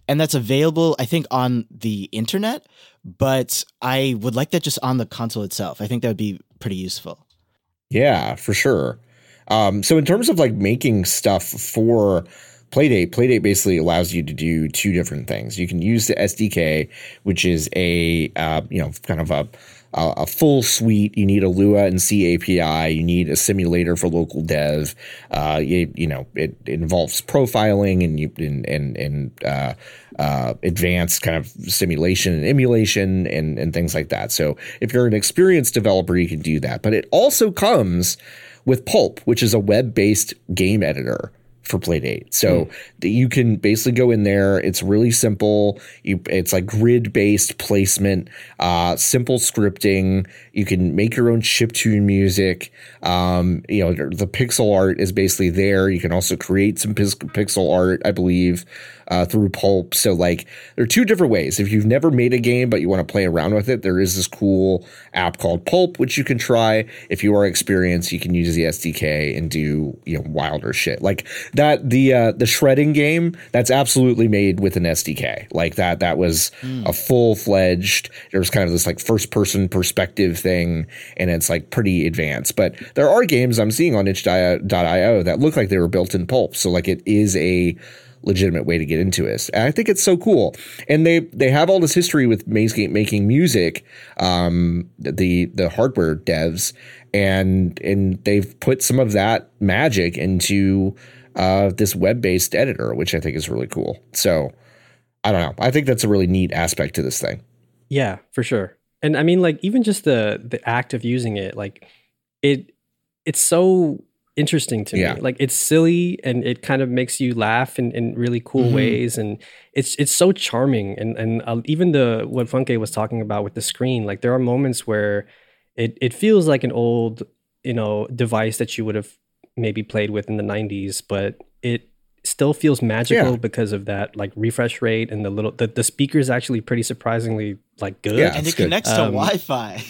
And that's available, I think, on the internet, but I would like that just on the console itself. I think that would be pretty useful. Yeah, for sure. Um, so in terms of like making stuff for Playdate, Playdate basically allows you to do two different things. You can use the SDK, which is a uh, you know kind of a a a full suite. You need a Lua and C API. You need a simulator for local dev. Uh, you, you know it, involves profiling and you and and, and uh, uh, advanced kind of simulation and emulation and and things like that. So if you're an experienced developer, you can do that. But it also comes with Pulp, which is a web-based game editor for Playdate. So that you can basically go in there. It's really simple. You, it's like grid-based placement, uh, simple scripting. You can make your own chip tune music. Um, you know, the pixel art is basically there. You can also create some pix- pixel art, I believe, uh, through Pulp. So like, there are two different ways. If you've never made a game but you want to play around with it, there is this cool app called Pulp, which you can try. If you are experienced, you can use the SDK and do you know wilder shit like that. The uh, the shredding game that's absolutely made with an SDK like that. That was a full fledged. There was kind of this like first person perspective thing, and it's like pretty advanced. But there are games I'm seeing on itch.io that look like they were built in Pulp. So like it is a legitimate way to get into it. And I think it's so cool. And they they have all this history with Mazegate making music, um, the the hardware devs, and and they've put some of that magic into uh, this web based editor, which I think is really cool. So I don't know. I think that's a really neat aspect to this thing. Yeah, for sure. And I mean, like even just the the act of using it, like it, it's so interesting to Yeah. me. Like it's silly and it kind of makes you laugh in, in really cool Mhm. ways, and it's it's so charming. And and uh, even the what Funke was talking about with the screen, like there are moments where it it feels like an old you know device that you would have maybe played with in the 90s, but it still feels magical Yeah. because of that like refresh rate and the little the, the speakers actually pretty surprisingly like good Yeah. and it good. connects to Um, Wi-Fi.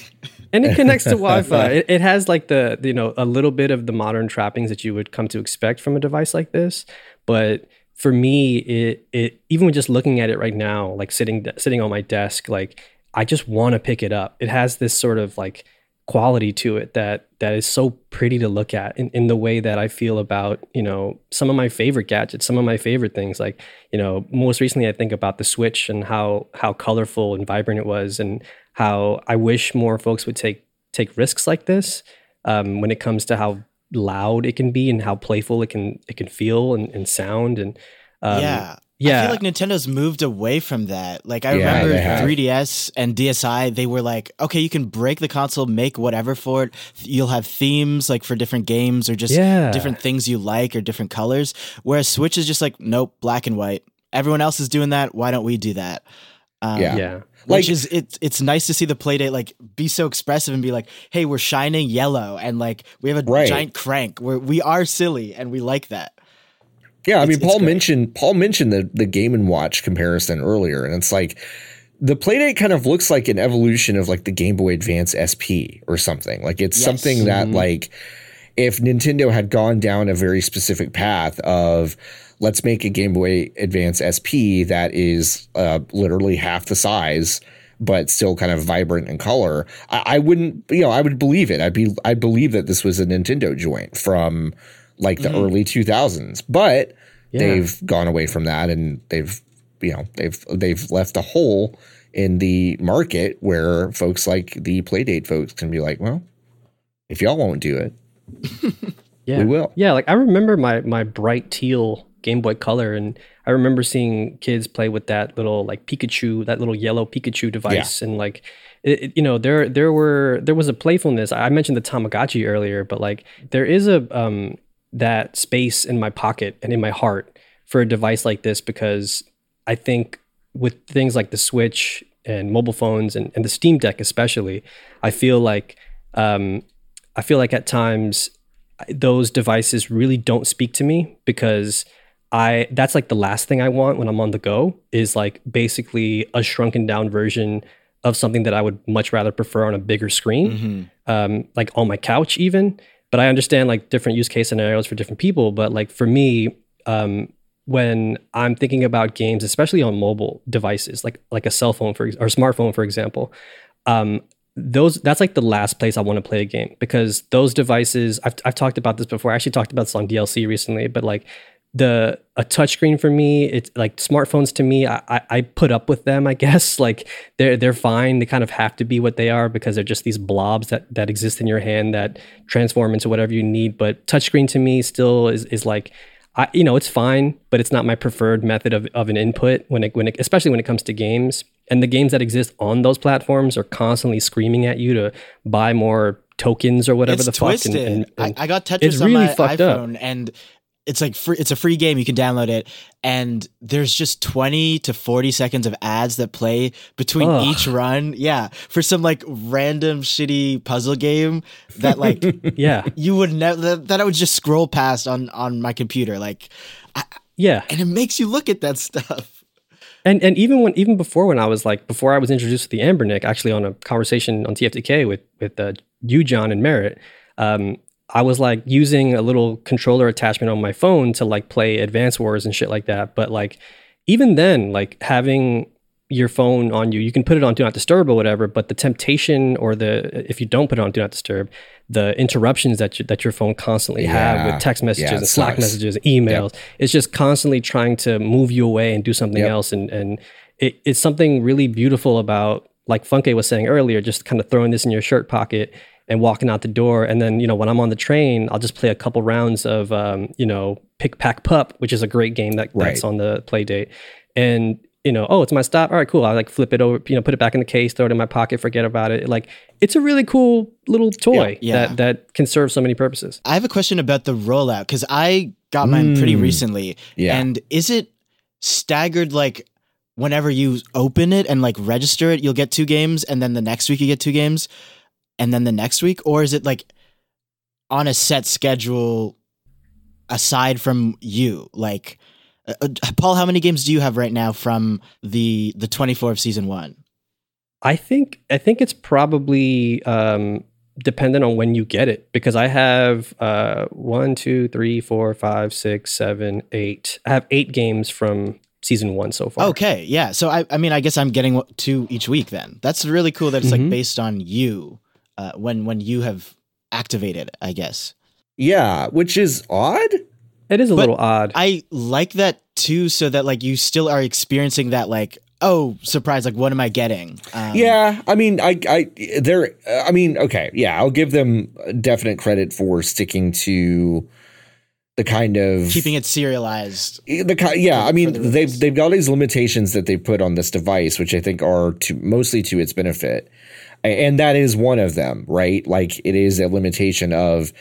and it connects to Wi-Fi. It, it has like the you know a little bit of the modern trappings that you would come to expect from a device like this, but for me, it it even with just looking at it right now, like sitting sitting on my desk, like I just want to pick it up. It has this sort of like quality to it that that is so pretty to look at in, in the way that I feel about, you know, some of my favorite gadgets, some of my favorite things. Like, you know, most recently I think about the Switch and how how colorful and vibrant it was and how I wish more folks would take take risks like this um, when it comes to how loud it can be and how playful it can it can feel and, and sound and um, yeah. Yeah I feel like Nintendo's moved away from that. Like I Yeah, remember 3DS and DSi, they were like, okay, you can break the console, make whatever for it. You'll have themes like for different games or just Yeah. different things you like or different colors. Whereas Switch is just like, nope, black and white. Everyone else is doing that. Why don't we do that? Um, Yeah. yeah Which is it's it's nice to see the playdate like be so expressive and be like, hey, we're shining yellow and like we have a Right. giant crank. We're we are silly and we like that. Yeah, I It's- mean, Paul mentioned Paul mentioned the the Game and Watch comparison earlier, and it's like the Playdate kind of looks like an evolution of like the Game Boy Advance SP or something. Like it's Yes. something that Mhm. like if Nintendo had gone down a very specific path of let's make a Game Boy Advance SP that is uh, literally half the size but still kind of vibrant in color, I, I wouldn't, you know, I would believe it. I'd be, I'd believe that this was a Nintendo joint from like the early 2000s. But Yeah. they've gone away from that and they've, you know, they've they've left a hole in the market where folks like the Playdate folks can be like, well, if y'all won't do it, Yeah. We will. Yeah, like I remember my my bright teal Game Boy Color, and I remember seeing kids play with that little like Pikachu, that little yellow Pikachu device, and like it, it- you know there there were there was a playfulness. I mentioned the Tamagotchi earlier, but like there is a um that space in my pocket and in my heart for a device like this because I think with things like the Switch and mobile phones and, and the Steam Deck especially, I feel like um, I feel like at times those devices really don't speak to me because I that's like the last thing I want when I'm on the go is like basically a shrunken down version of something that I would much rather prefer on a bigger screen, um, like on my couch even. But I understand like different use case scenarios for different people. But like for me, um, when I'm thinking about games, especially on mobile devices, like like a cell phone for or smartphone, for example, um, those that's like the last place I want to play a game because those devices. I've I've talked about this before. I actually talked about this on DLC recently, but like the a touchscreen for me, it's like smartphones to me. I, I I put up with them, I guess. Like they're they're fine. They kind of have to be what they are because they're just these blobs that that exist in your hand that transform into whatever you need. But touchscreen to me still is is like I, you know, it's fine, but it's not my preferred method of, of an input when it, when it, especially when it comes to games. And the games that exist on those platforms are constantly screaming at you to buy more tokens or whatever it's the twisted. fuck. And, and, and I, I got Tetris it's on really my fucked up. iPhone, and it's like free. It's a free game. You can download it, and there's just twenty to forty seconds of ads that play between Ugh. each run. Yeah, for some like random shitty puzzle game that like yeah, you would never that, that I would just scroll past on on my computer. Like, yeah. and it makes you look at that stuff. And and even when even before when I was like before I was introduced to the Anbernic, actually on a conversation on TFTK with with uh, you, John, and Merritt, um, I was like using a little controller attachment on my phone to like play Advance Wars and shit like that. But like even then, like having your phone on you, you can put it on Do Not Disturb or whatever. But the temptation or the if you don't put it on Do Not Disturb, the interruptions that you, that your phone constantly have with text messages Yeah, and Slack sucks. messages, emails, it's just constantly trying to move you away and do something Yep. else. And and it, it's something really beautiful about like Funke was saying earlier, just kind of throwing this in your shirt pocket and walking out the door. And then, you know, when I'm on the train, I'll just play a couple rounds of, um, you know, Pick Pack Pup, which is a great game that, that's Right. on the play date. And, you know, oh, it's my stop. All right, cool. I like flip it over, you know, put it back in the case, throw it in my pocket, forget about it. Like, it's a really cool little toy Yeah. that that can serve so many purposes. I have a question about the rollout because I got mine pretty Mm. recently. Yeah. And is it staggered like whenever you open it and like register it, you'll get two games, and then the next week you get two games, and then the next week? Or is it like on a set schedule aside from you? Like, uh, uh, Paul, how many games do you have right now from the the 24 of season one? I think I think it's probably um, dependent on when you get it because I have uh, one, two, three, four, five, six, seven, eight. I have eight games from season one so far. Okay, yeah. So I, I mean, I guess I'm getting two each week. Then that's really cool. That it's like Mhm. based on you, uh, when when you have activated. I guess Yeah, which is odd. it is a But little odd. I like that too, so that like you still are experiencing that like oh surprise, like what am I getting? Um, Yeah, I mean, I, I, they're, I mean, okay, yeah, I'll give them definite credit for sticking to the kind of keeping it serialized. the kind, yeah. for- I mean, the they've they've got all these limitations that they put on this device, which I think are to mostly to its benefit, A- and that is one of them, right? Like it is a limitation of.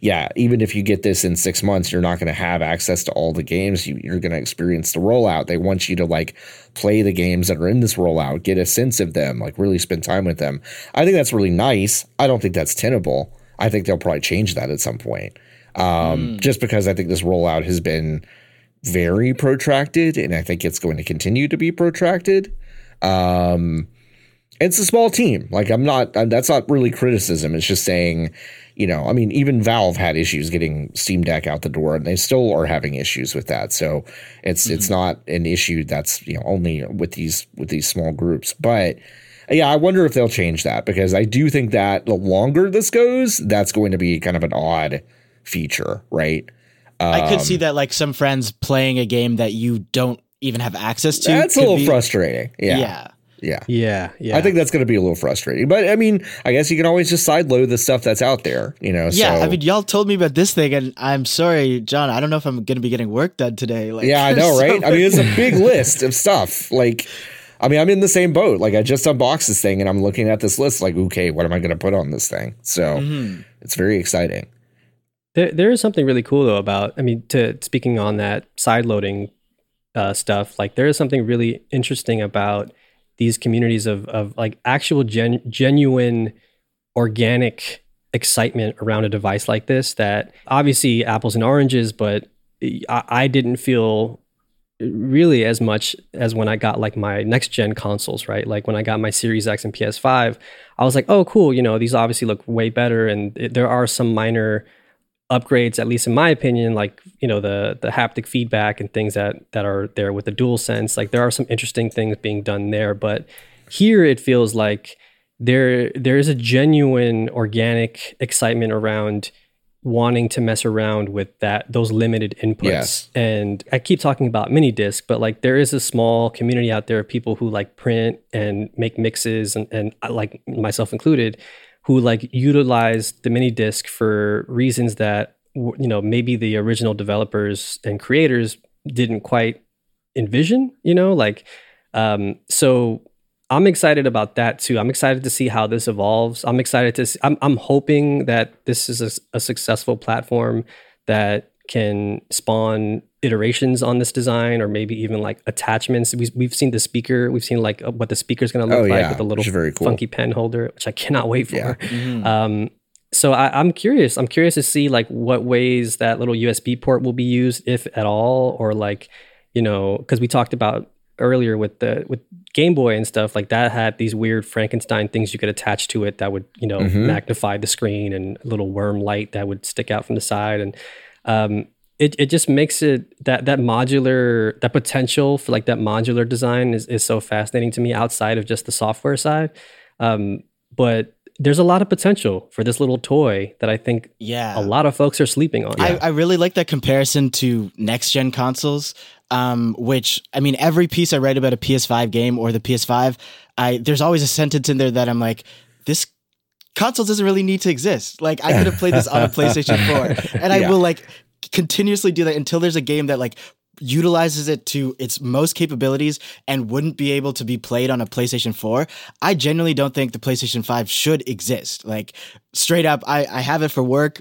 Yeah, even if you get this in six months, you're not going to have access to all the games. You, you're going to experience the rollout. They want you to like play the games that are in this rollout, get a sense of them, like really spend time with them. I think that's really nice. I don't think that's tenable. I think they'll probably change that at some point. Um, Just because I think this rollout has been very protracted, and I think it's going to continue to be protracted. Um, it's a small team. Like I'm not. uh, That's not really criticism. It's just saying, you know, I mean, even Valve had issues getting Steam Deck out the door, and they still are having issues with that. So it's it's not an issue that's you know only with these with these small groups. But yeah, I wonder if they'll change that because I do think that the longer this goes, that's going to be kind of an odd feature, right? I could Um, see that like some friends playing a game that you don't even have access to. That's a little be- frustrating. Yeah. yeah. Yeah. yeah, yeah. I think that's going to be a little frustrating. But I mean, I guess you can always just sideload the stuff that's out there, you know? Yeah, so, I mean, y'all told me about this thing, and I'm sorry, John. I don't know if I'm going to be getting work done today. Like, yeah, I know, there's so right? I mean, it's a big list of stuff. Like, I mean, I'm in the same boat. Like, I just unboxed this thing and I'm looking at this list, like, okay, what am I going to put on this thing? So Mhm. it's very exciting. There, there is something really cool though about. I mean, to speaking on that side loading uh, stuff, like there is something really interesting about these communities of of like actual gen, genuine, organic excitement around a device like this. That obviously apples and oranges, but I, I didn't feel really as much as when I got like my next gen consoles, right? Like when I got my Series X and PS5, I was like, oh, cool, you know, these obviously look way better. And it, there are some minor upgrades, at least in my opinion, like, you know, the the haptic feedback and things that that are there with the dual sense. Like there are some interesting things being done there. But here it feels like there there is a genuine organic excitement around wanting to mess around with that those limited inputs Yes. and i keep talking about mini disc but like there is a small community out there of people who like print and make mixes and, and like myself included who like utilized the mini disc for reasons that you know maybe the original developers and creators didn't quite envision you know like um so i'm excited about that too. I'm excited to see how this evolves. I'm excited to see, I'm, I'm hoping that this is a, a successful platform that can spawn iterations on this design or maybe even like attachments we, we've seen the speaker we've seen like what the speaker's going to look Oh, like yeah, with the little very cool. funky pen holder which i cannot wait for Yeah. Mhm. um, so I, I'm curious. I'm curious to see like what ways that little USB port will be used, if at all, or like, you know, because we talked about earlier with the with Game Boy and stuff like that had these weird Frankenstein things you could attach to it that would you know Mhm. magnify the screen and a little worm light that would stick out from the side and um, it, it just makes it that that modular that potential for like that modular design is, is so fascinating to me outside of just the software side um, but there's a lot of potential for this little toy that I think yeah. a lot of folks are sleeping on. I, I really like that comparison to next gen consoles. Um, which I mean, every piece I write about a PS5 game or the PS5, I there's always a sentence in there that I'm like, this console doesn't really need to exist. Like I could have played this on a PlayStation 4, and I Yeah. will like continuously do that until there's a game that like utilizes it to its most capabilities and wouldn't be able to be played on a PlayStation 4. I genuinely don't think the PlayStation 5 should exist. Like straight up, I, I have it for work.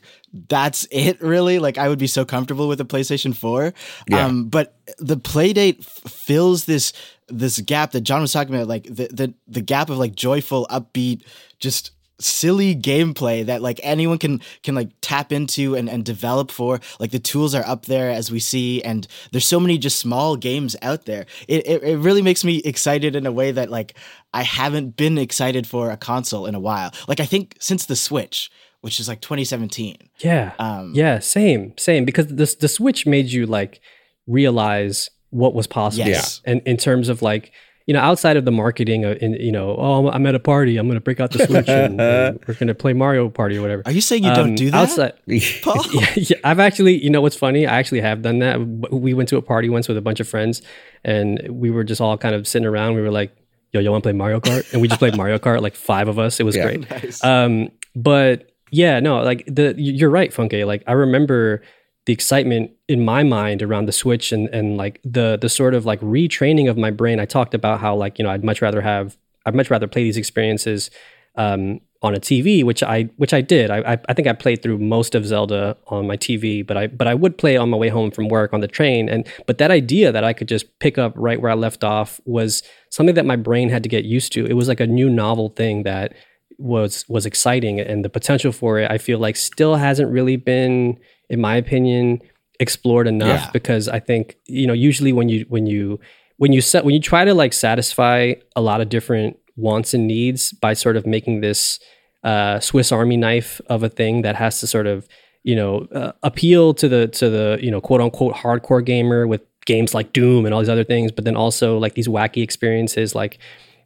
That's it really. Like I would be so comfortable with a PlayStation 4. Yeah. Um, but the Playdate f- fills this this gap that John was talking about, like the the the gap of like joyful, upbeat, just silly gameplay that like anyone can can like tap into and, and develop for like the tools are up there as we see and there's so many just small games out there it, it, it really makes me excited in a way that like i haven't been excited for a console in a while like i think since the switch which is like 2017 yeah, um yeah, same, same. Because the the Switch made you like realize what was possible, Yes. and in terms of like you know outside of the marketing, uh, in you know, oh, I'm at a party, I'm gonna break out the Switch and, and we're gonna play Mario Party or whatever. are you saying you Um, don't do that outside. Yeah, yeah, I've actually, you know, what's funny? I actually have done that. We went to a party once with a bunch of friends, and we were just all kind of sitting around. We were like, "Yo, you want to play Mario Kart?" And we just played Mario Kart, like five of us. It was Yeah. great. Nice. Um, but yeah, no, like the you're right, Funke. Like I remember the excitement in my mind around the Switch and and like the the sort of like retraining of my brain. I talked about how like you know I'd much rather have I'd much rather play these experiences um, on a TV, which I which I did. I, I think I played through most of Zelda on my TV, but I but I would play on my way home from work on the train. And but that idea that I could just pick up right where I left off was something that my brain had to get used to. It was like a new novel thing that was was exciting, and the potential for it I feel like still hasn't really been, in my opinion, explored enough. Yeah. Because I think you know usually when you when you when you set when you try to like satisfy a lot of different wants and needs by sort of making this uh, Swiss Army knife of a thing that has to sort of you know uh, appeal to the to the you know quote unquote hardcore gamer with games like Doom and all these other things, but then also like these wacky experiences like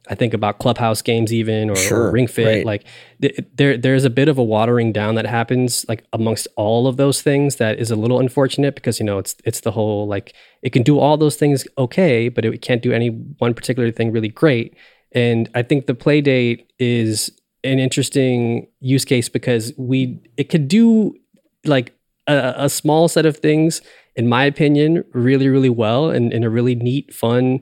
I think about clubhouse games even or, Sure, or Ring Fit. right. Like th- there there's a bit of a watering down that happens like amongst all of those things that is a little unfortunate because you know it's it's the whole like it can do all those things okay, but it can't do any one particular thing really great. And I think the play date is an interesting use case because we it could do like a, a small set of things, in my opinion, really, really well and in a really neat, fun,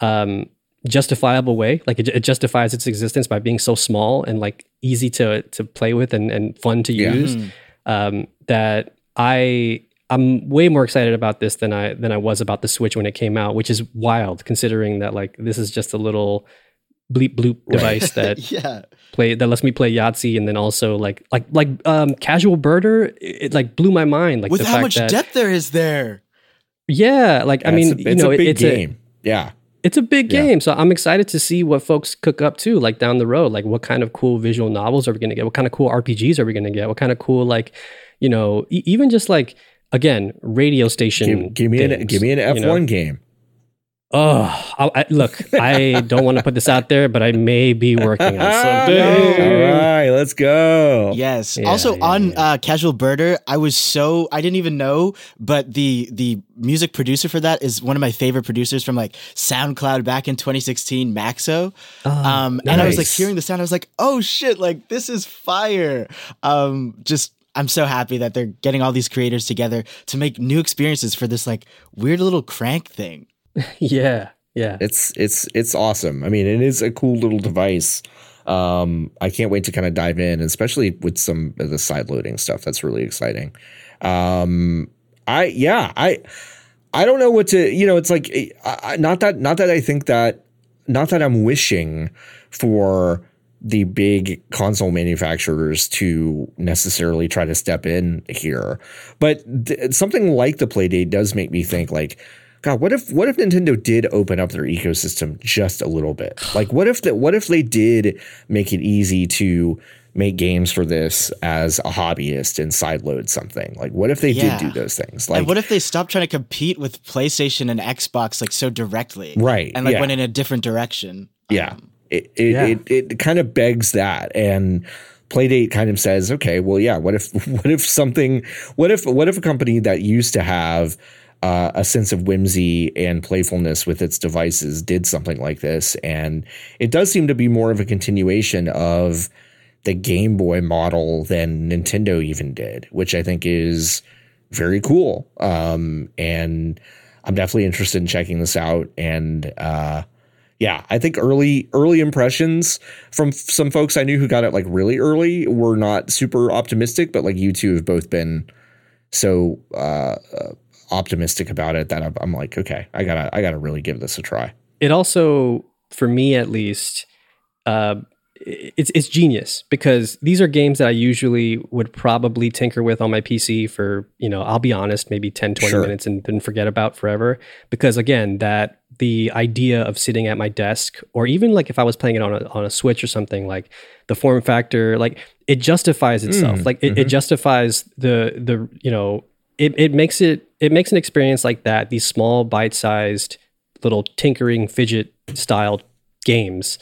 um, justifiable way. Like it, it justifies its existence by being so small and like easy to to play with and, and fun to Yeah. use. Um, that I I'm way more excited about this than I than I was about the Switch when it came out, which is wild considering that like this is just a little bleep bloop device that yeah play that lets me play Yahtzee and then also like like like um casual birder it, it, like blew my mind like with the how fact much that depth there is there Yeah, like I mean, a, you it's know, a it- big it's game. yeah. It's a big Yeah. game, so I'm excited to see what folks cook up too, like down the road. Like, what kind of cool visual novels are we going to get? What kind of cool RPGs are we going to get? What kind of cool, like, you know, e- even just like again, radio station. Give, give me an give me an F1 you know? game. Oh, I, I, look, I don't want to put this out there, but I may be working on something. All right, let's go. Yes. Yeah, also yeah, on yeah. Uh, Casual Birder, I was so I didn't even know, but the the music producer for that is one of my favorite producers from like SoundCloud back in 2016, Maxo. um, and I was like hearing the sound, I was like, oh shit, like this is fire. Um, just I'm so happy that they're getting all these creators together to make new experiences for this like weird little crank thing. Yeah, yeah. It's it's it's awesome. I mean, it is a cool little device. Um, I can't wait to kind of dive in, especially with some of the side loading stuff. That's really exciting. Um, I yeah, I I don't know what to. You know, it's like I, I, not that not that I think that not that I'm wishing for the big console manufacturers to necessarily try to step in here, but th- something like the Playdate does make me think like. God, what if what if Nintendo did open up their ecosystem just a little bit? Like, what if that? What if they did make it easy to make games for this as a hobbyist and sideload something? Like, what if they Yeah. did do those things? Like, and what if they stopped trying to compete with PlayStation and Xbox like so directly? Right, And like yeah. went in a different direction. Yeah. Um, it it, Yeah. it it kind of begs that and Playdate kind of says, okay, well, yeah, what if what if something what if what if a company that used to have uh, a sense of whimsy and playfulness with its devices did something like this and it does seem to be more of a continuation of the Game Boy model than Nintendo even did, which I think is very cool. Um, and I'm definitely interested in checking this out. And uh, yeah, I think early early impressions from some folks I knew who got it like really early were not super optimistic, but like you two have both been so uh, uh, optimistic about it that I'm, I'm like, okay, I gotta I gotta really give this a try. it also for me at least uh, it's it's genius because these are games that I usually would probably tinker with on my PC for, you know, I'll be honest, maybe 10 20 Sure. minutes and then forget about forever because again, that the idea of sitting at my desk or even like if I was playing it on a on a Switch or something like the form factor like it justifies itself. Mm, like it, it justifies the the you know, it it makes it it makes an experience like that, these small bite-sized little tinkering fidget style games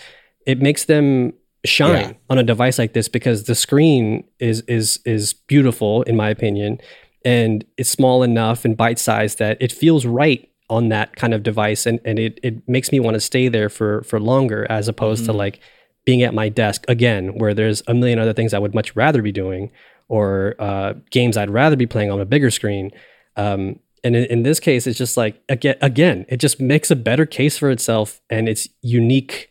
it makes them shine Yeah. on a device like this because the screen is is is beautiful in my opinion and it's small enough and bite sized that it feels right on that kind of device and and it it makes me want to stay there for for longer as opposed to mm-hmm. like being at my desk again where there's a million other things I would much rather be doing or uh, games I'd rather be playing on a bigger screen um, and in, in this case, it's just like again, again, it just makes a better case for itself and its unique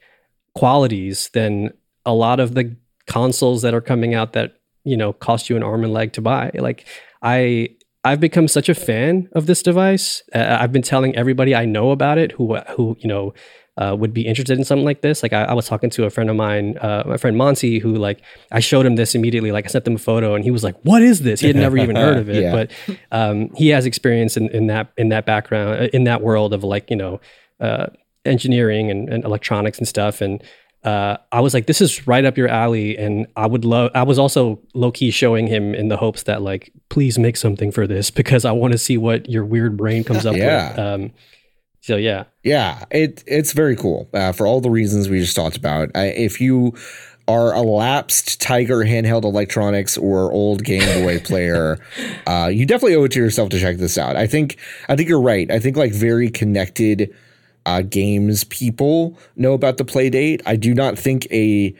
qualities than a lot of the consoles that are coming out that you know cost you an arm and leg to buy. Like I, I've become such a fan of this device. Uh, I've been telling everybody I know about it who who you know uh, would be interested in something like this. Like I, I was talking to a friend of mine, uh, my friend Monty, who like I showed him this immediately. Like I sent him a photo, and he was like, "What is this?" He had never even heard of it, Yeah. but um, he has experience in, in that in that background uh, in that world of like you know uh, engineering and, and electronics and stuff. And uh, I was like, "This is right up your alley," and I would love. I was also low key showing him in the hopes that like, please make something for this because I want to see what your weird brain comes up Yeah. with. Um, so yeah, Yeah, it it's very cool uh, for all the reasons we just talked about. I, if you are a lapsed Tiger handheld electronics or old Game Boy player, uh, you definitely owe it to yourself to check this out. I think I think you're right. I think like very connected uh, games people know about the play date. I do not think a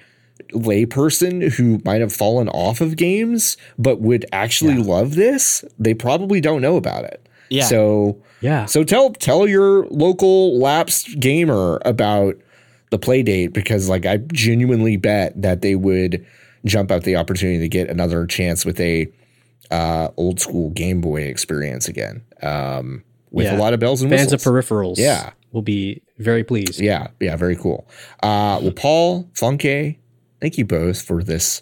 layperson who might have fallen off of games but would actually love this, they probably don't know about it. Yeah. So yeah. so tell tell your local lapsed gamer about the play date because like I genuinely bet that they would jump at the opportunity to get another chance with a uh, old school Game Boy experience again. Um, with Yeah. a lot of bells and Fans of peripherals, Yeah. will be very pleased. yeah, yeah, very cool. Uh, well, Paul, Funke, thank you both for this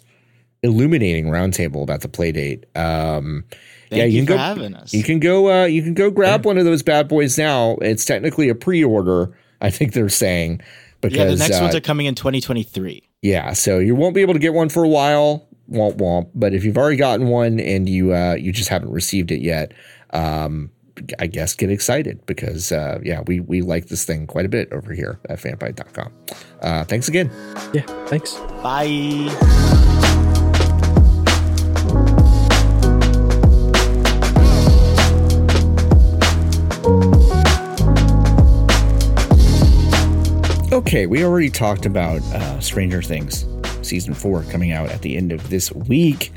illuminating roundtable about the play date. Um, Thank yeah, you, can for go. having us. You can go. Uh, you can go grab one of those bad boys now. It's technically a pre-order. I think they're saying because yeah, the next uh, ones are coming in 2023. yeah, so you won't be able to get one for a while. Womp womp. But if you've already gotten one and you uh, you just haven't received it yet, um, I guess get excited because uh, yeah, we we like this thing quite a bit over here at fanbyte.com. Uh, thanks again. Yeah, thanks. Bye. Okay, we already talked about uh, Stranger Things season four coming out at the end of this week.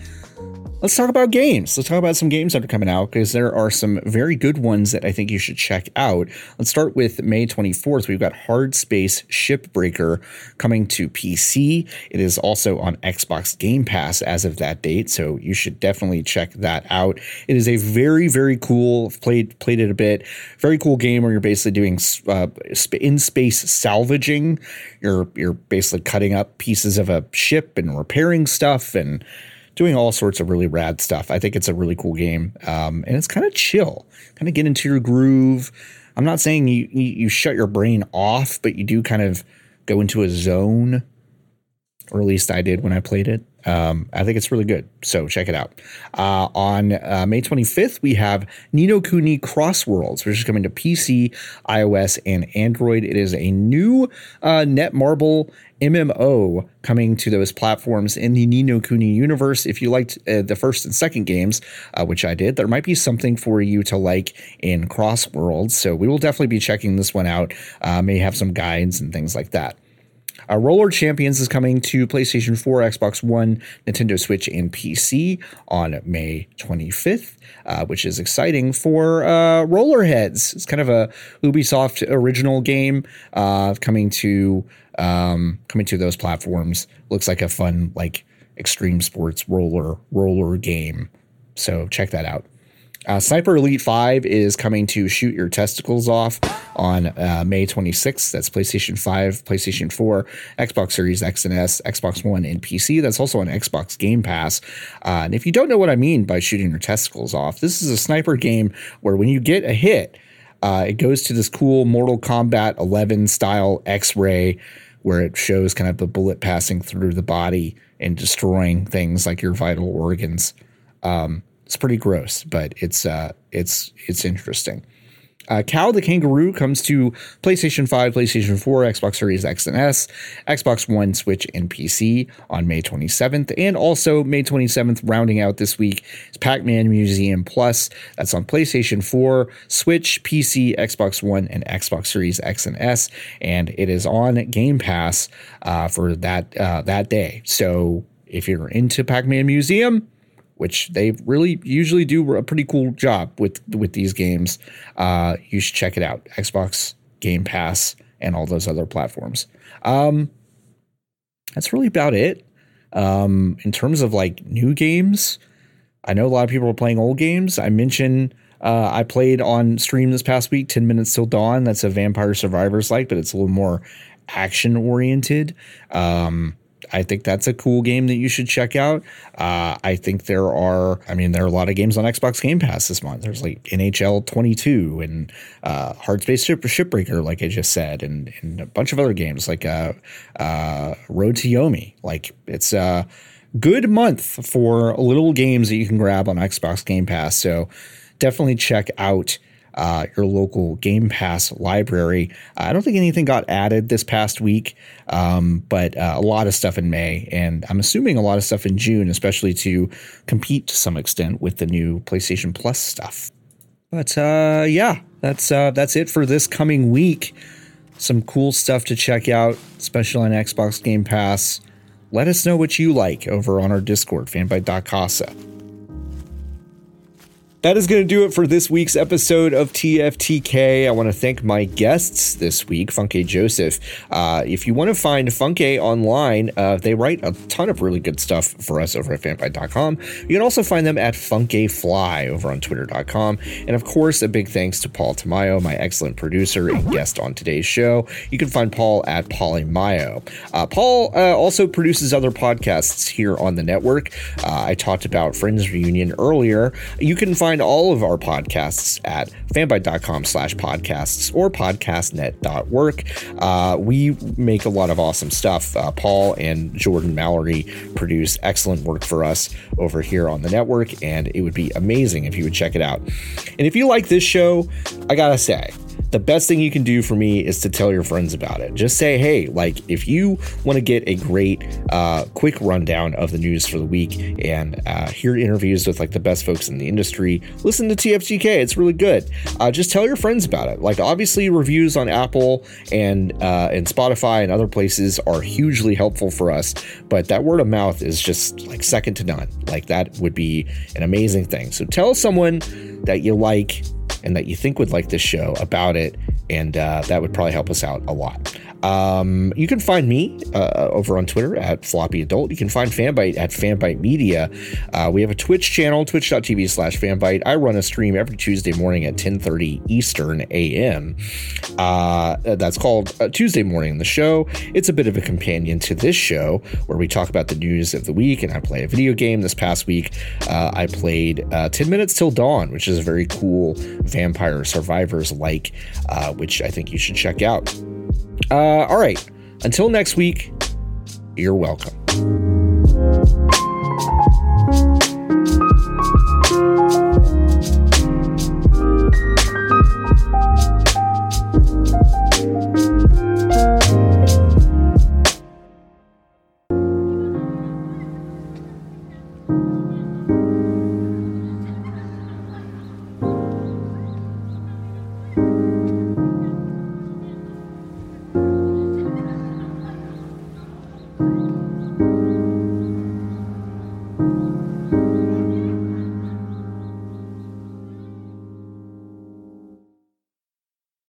Let's talk about games. Let's talk about some games that are coming out because there are some very good ones that I think you should check out. Let's start with May 24th. We've got Hard Space Shipbreaker coming to PC. It is also on Xbox Game Pass as of that date, so you should definitely check that out. It is a very, very cool. Played played it a bit. Very cool game where you're basically doing uh, in space salvaging. You're you're basically cutting up pieces of a ship and repairing stuff and doing all sorts of really rad stuff. I think it's a really cool game, um, and it's kind of chill. Kind of get into your groove. I'm not saying you, you you shut your brain off, but you do kind of go into a zone, or at least I did when I played it. Um, I think it's really good, so check it out. Uh, on uh, May 25th, we have Ni no Kuni Cross Worlds, which is coming to PC, iOS, and Android. It is a new uh, Netmarble MMO coming to those platforms in the Ni no Kuni universe. If you liked uh, the first and second games, uh, which I did, there might be something for you to like in Cross Worlds. So we will definitely be checking this one out. Uh, may have some guides and things like that. Uh, Roller Champions is coming to PlayStation 4, Xbox One, Nintendo Switch, and PC on May 25th, uh, which is exciting for uh, Rollerheads. It's kind of a Ubisoft original game uh, coming to um, coming to those platforms. Looks like a fun like extreme sports roller roller game. So check that out. Uh, Sniper Elite 5 is coming to shoot your testicles off on uh, May 26th. That's PlayStation 5, PlayStation 4, Xbox Series X and S, Xbox One, and PC. That's also on Xbox Game Pass. Uh, and if you don't know what I mean by shooting your testicles off, this is a sniper game where when you get a hit, uh, it goes to this cool Mortal Kombat 11 style X ray where it shows kind of the bullet passing through the body and destroying things like your vital organs. Um, it's pretty gross, but it's uh, it's it's interesting. Uh, Kao the Kangaroo comes to PlayStation 5, PlayStation 4, Xbox Series X and S, Xbox One, Switch, and PC on May 27th. And also, May 27th, rounding out this week, is Pac Man Museum Plus. That's on PlayStation 4, Switch, PC, Xbox One, and Xbox Series X and S. And it is on Game Pass uh, for that, uh, that day. So if you're into Pac Man Museum, which they really usually do a pretty cool job with with these games. Uh, you should check it out. Xbox Game Pass and all those other platforms. Um, that's really about it. Um, in terms of like new games, I know a lot of people are playing old games. I mentioned uh, I played on stream this past week, 10 Minutes Till Dawn. That's a Vampire Survivors like, but it's a little more action oriented. Um, I think that's a cool game that you should check out. Uh, I think there are, I mean, there are a lot of games on Xbox Game Pass this month. There's like NHL 22 and uh, Hard Space Ship- Shipbreaker, like I just said, and, and a bunch of other games like uh, uh, Road to Yomi. Like it's a good month for little games that you can grab on Xbox Game Pass. So definitely check out uh, your local Game Pass library. I don't think anything got added this past week, um, but uh, a lot of stuff in May, and I'm assuming a lot of stuff in June, especially to compete to some extent with the new PlayStation Plus stuff. But uh, yeah, that's uh, that's it for this coming week. Some cool stuff to check out, especially on Xbox Game Pass. Let us know what you like over on our Discord, fanbyte.casa. That is going to do it for this week's episode of TFTK. I want to thank my guests this week, Funke Joseph. Uh, if you want to find Funke online, uh, they write a ton of really good stuff for us over at fanbyte.com. You can also find them at Funkefly over on twitter.com. And of course, a big thanks to Paul Tamayo, my excellent producer and guest on today's show. You can find Paul at Polymayo. Uh, Paul uh, also produces other podcasts here on the network. Uh, I talked about Friends Reunion earlier. You can find find all of our podcasts at fanbyte.com slash podcasts or podcastnet.work. Uh, we make a lot of awesome stuff. Uh, Paul and Jordan Mallory produce excellent work for us over here on the network, and it would be amazing if you would check it out. And if you like this show, I gotta say, the best thing you can do for me is to tell your friends about it. Just say, hey, like if you want to get a great, uh, quick rundown of the news for the week and uh, hear interviews with like the best folks in the industry, listen to TFTK. It's really good. Uh, just tell your friends about it. Like obviously, reviews on Apple and uh, and Spotify and other places are hugely helpful for us, but that word of mouth is just like second to none. Like that would be an amazing thing. So tell someone that you like and that you think would like this show about it, and uh, that would probably help us out a lot. Um, you can find me uh, over on Twitter at Floppy Adult. You can find Fanbyte at Fanbyte Media. Uh, we have a Twitch channel, twitch.tv slash Fanbyte. I run a stream every Tuesday morning at 10:30 Eastern AM. Uh, that's called uh, Tuesday Morning the Show. It's a bit of a companion to this show where we talk about the news of the week and I play a video game. This past week, uh, I played uh, 10 Minutes Till Dawn, which is a very cool vampire survivors like, which I think you should check out. Uh, all right. Until next week, you're welcome.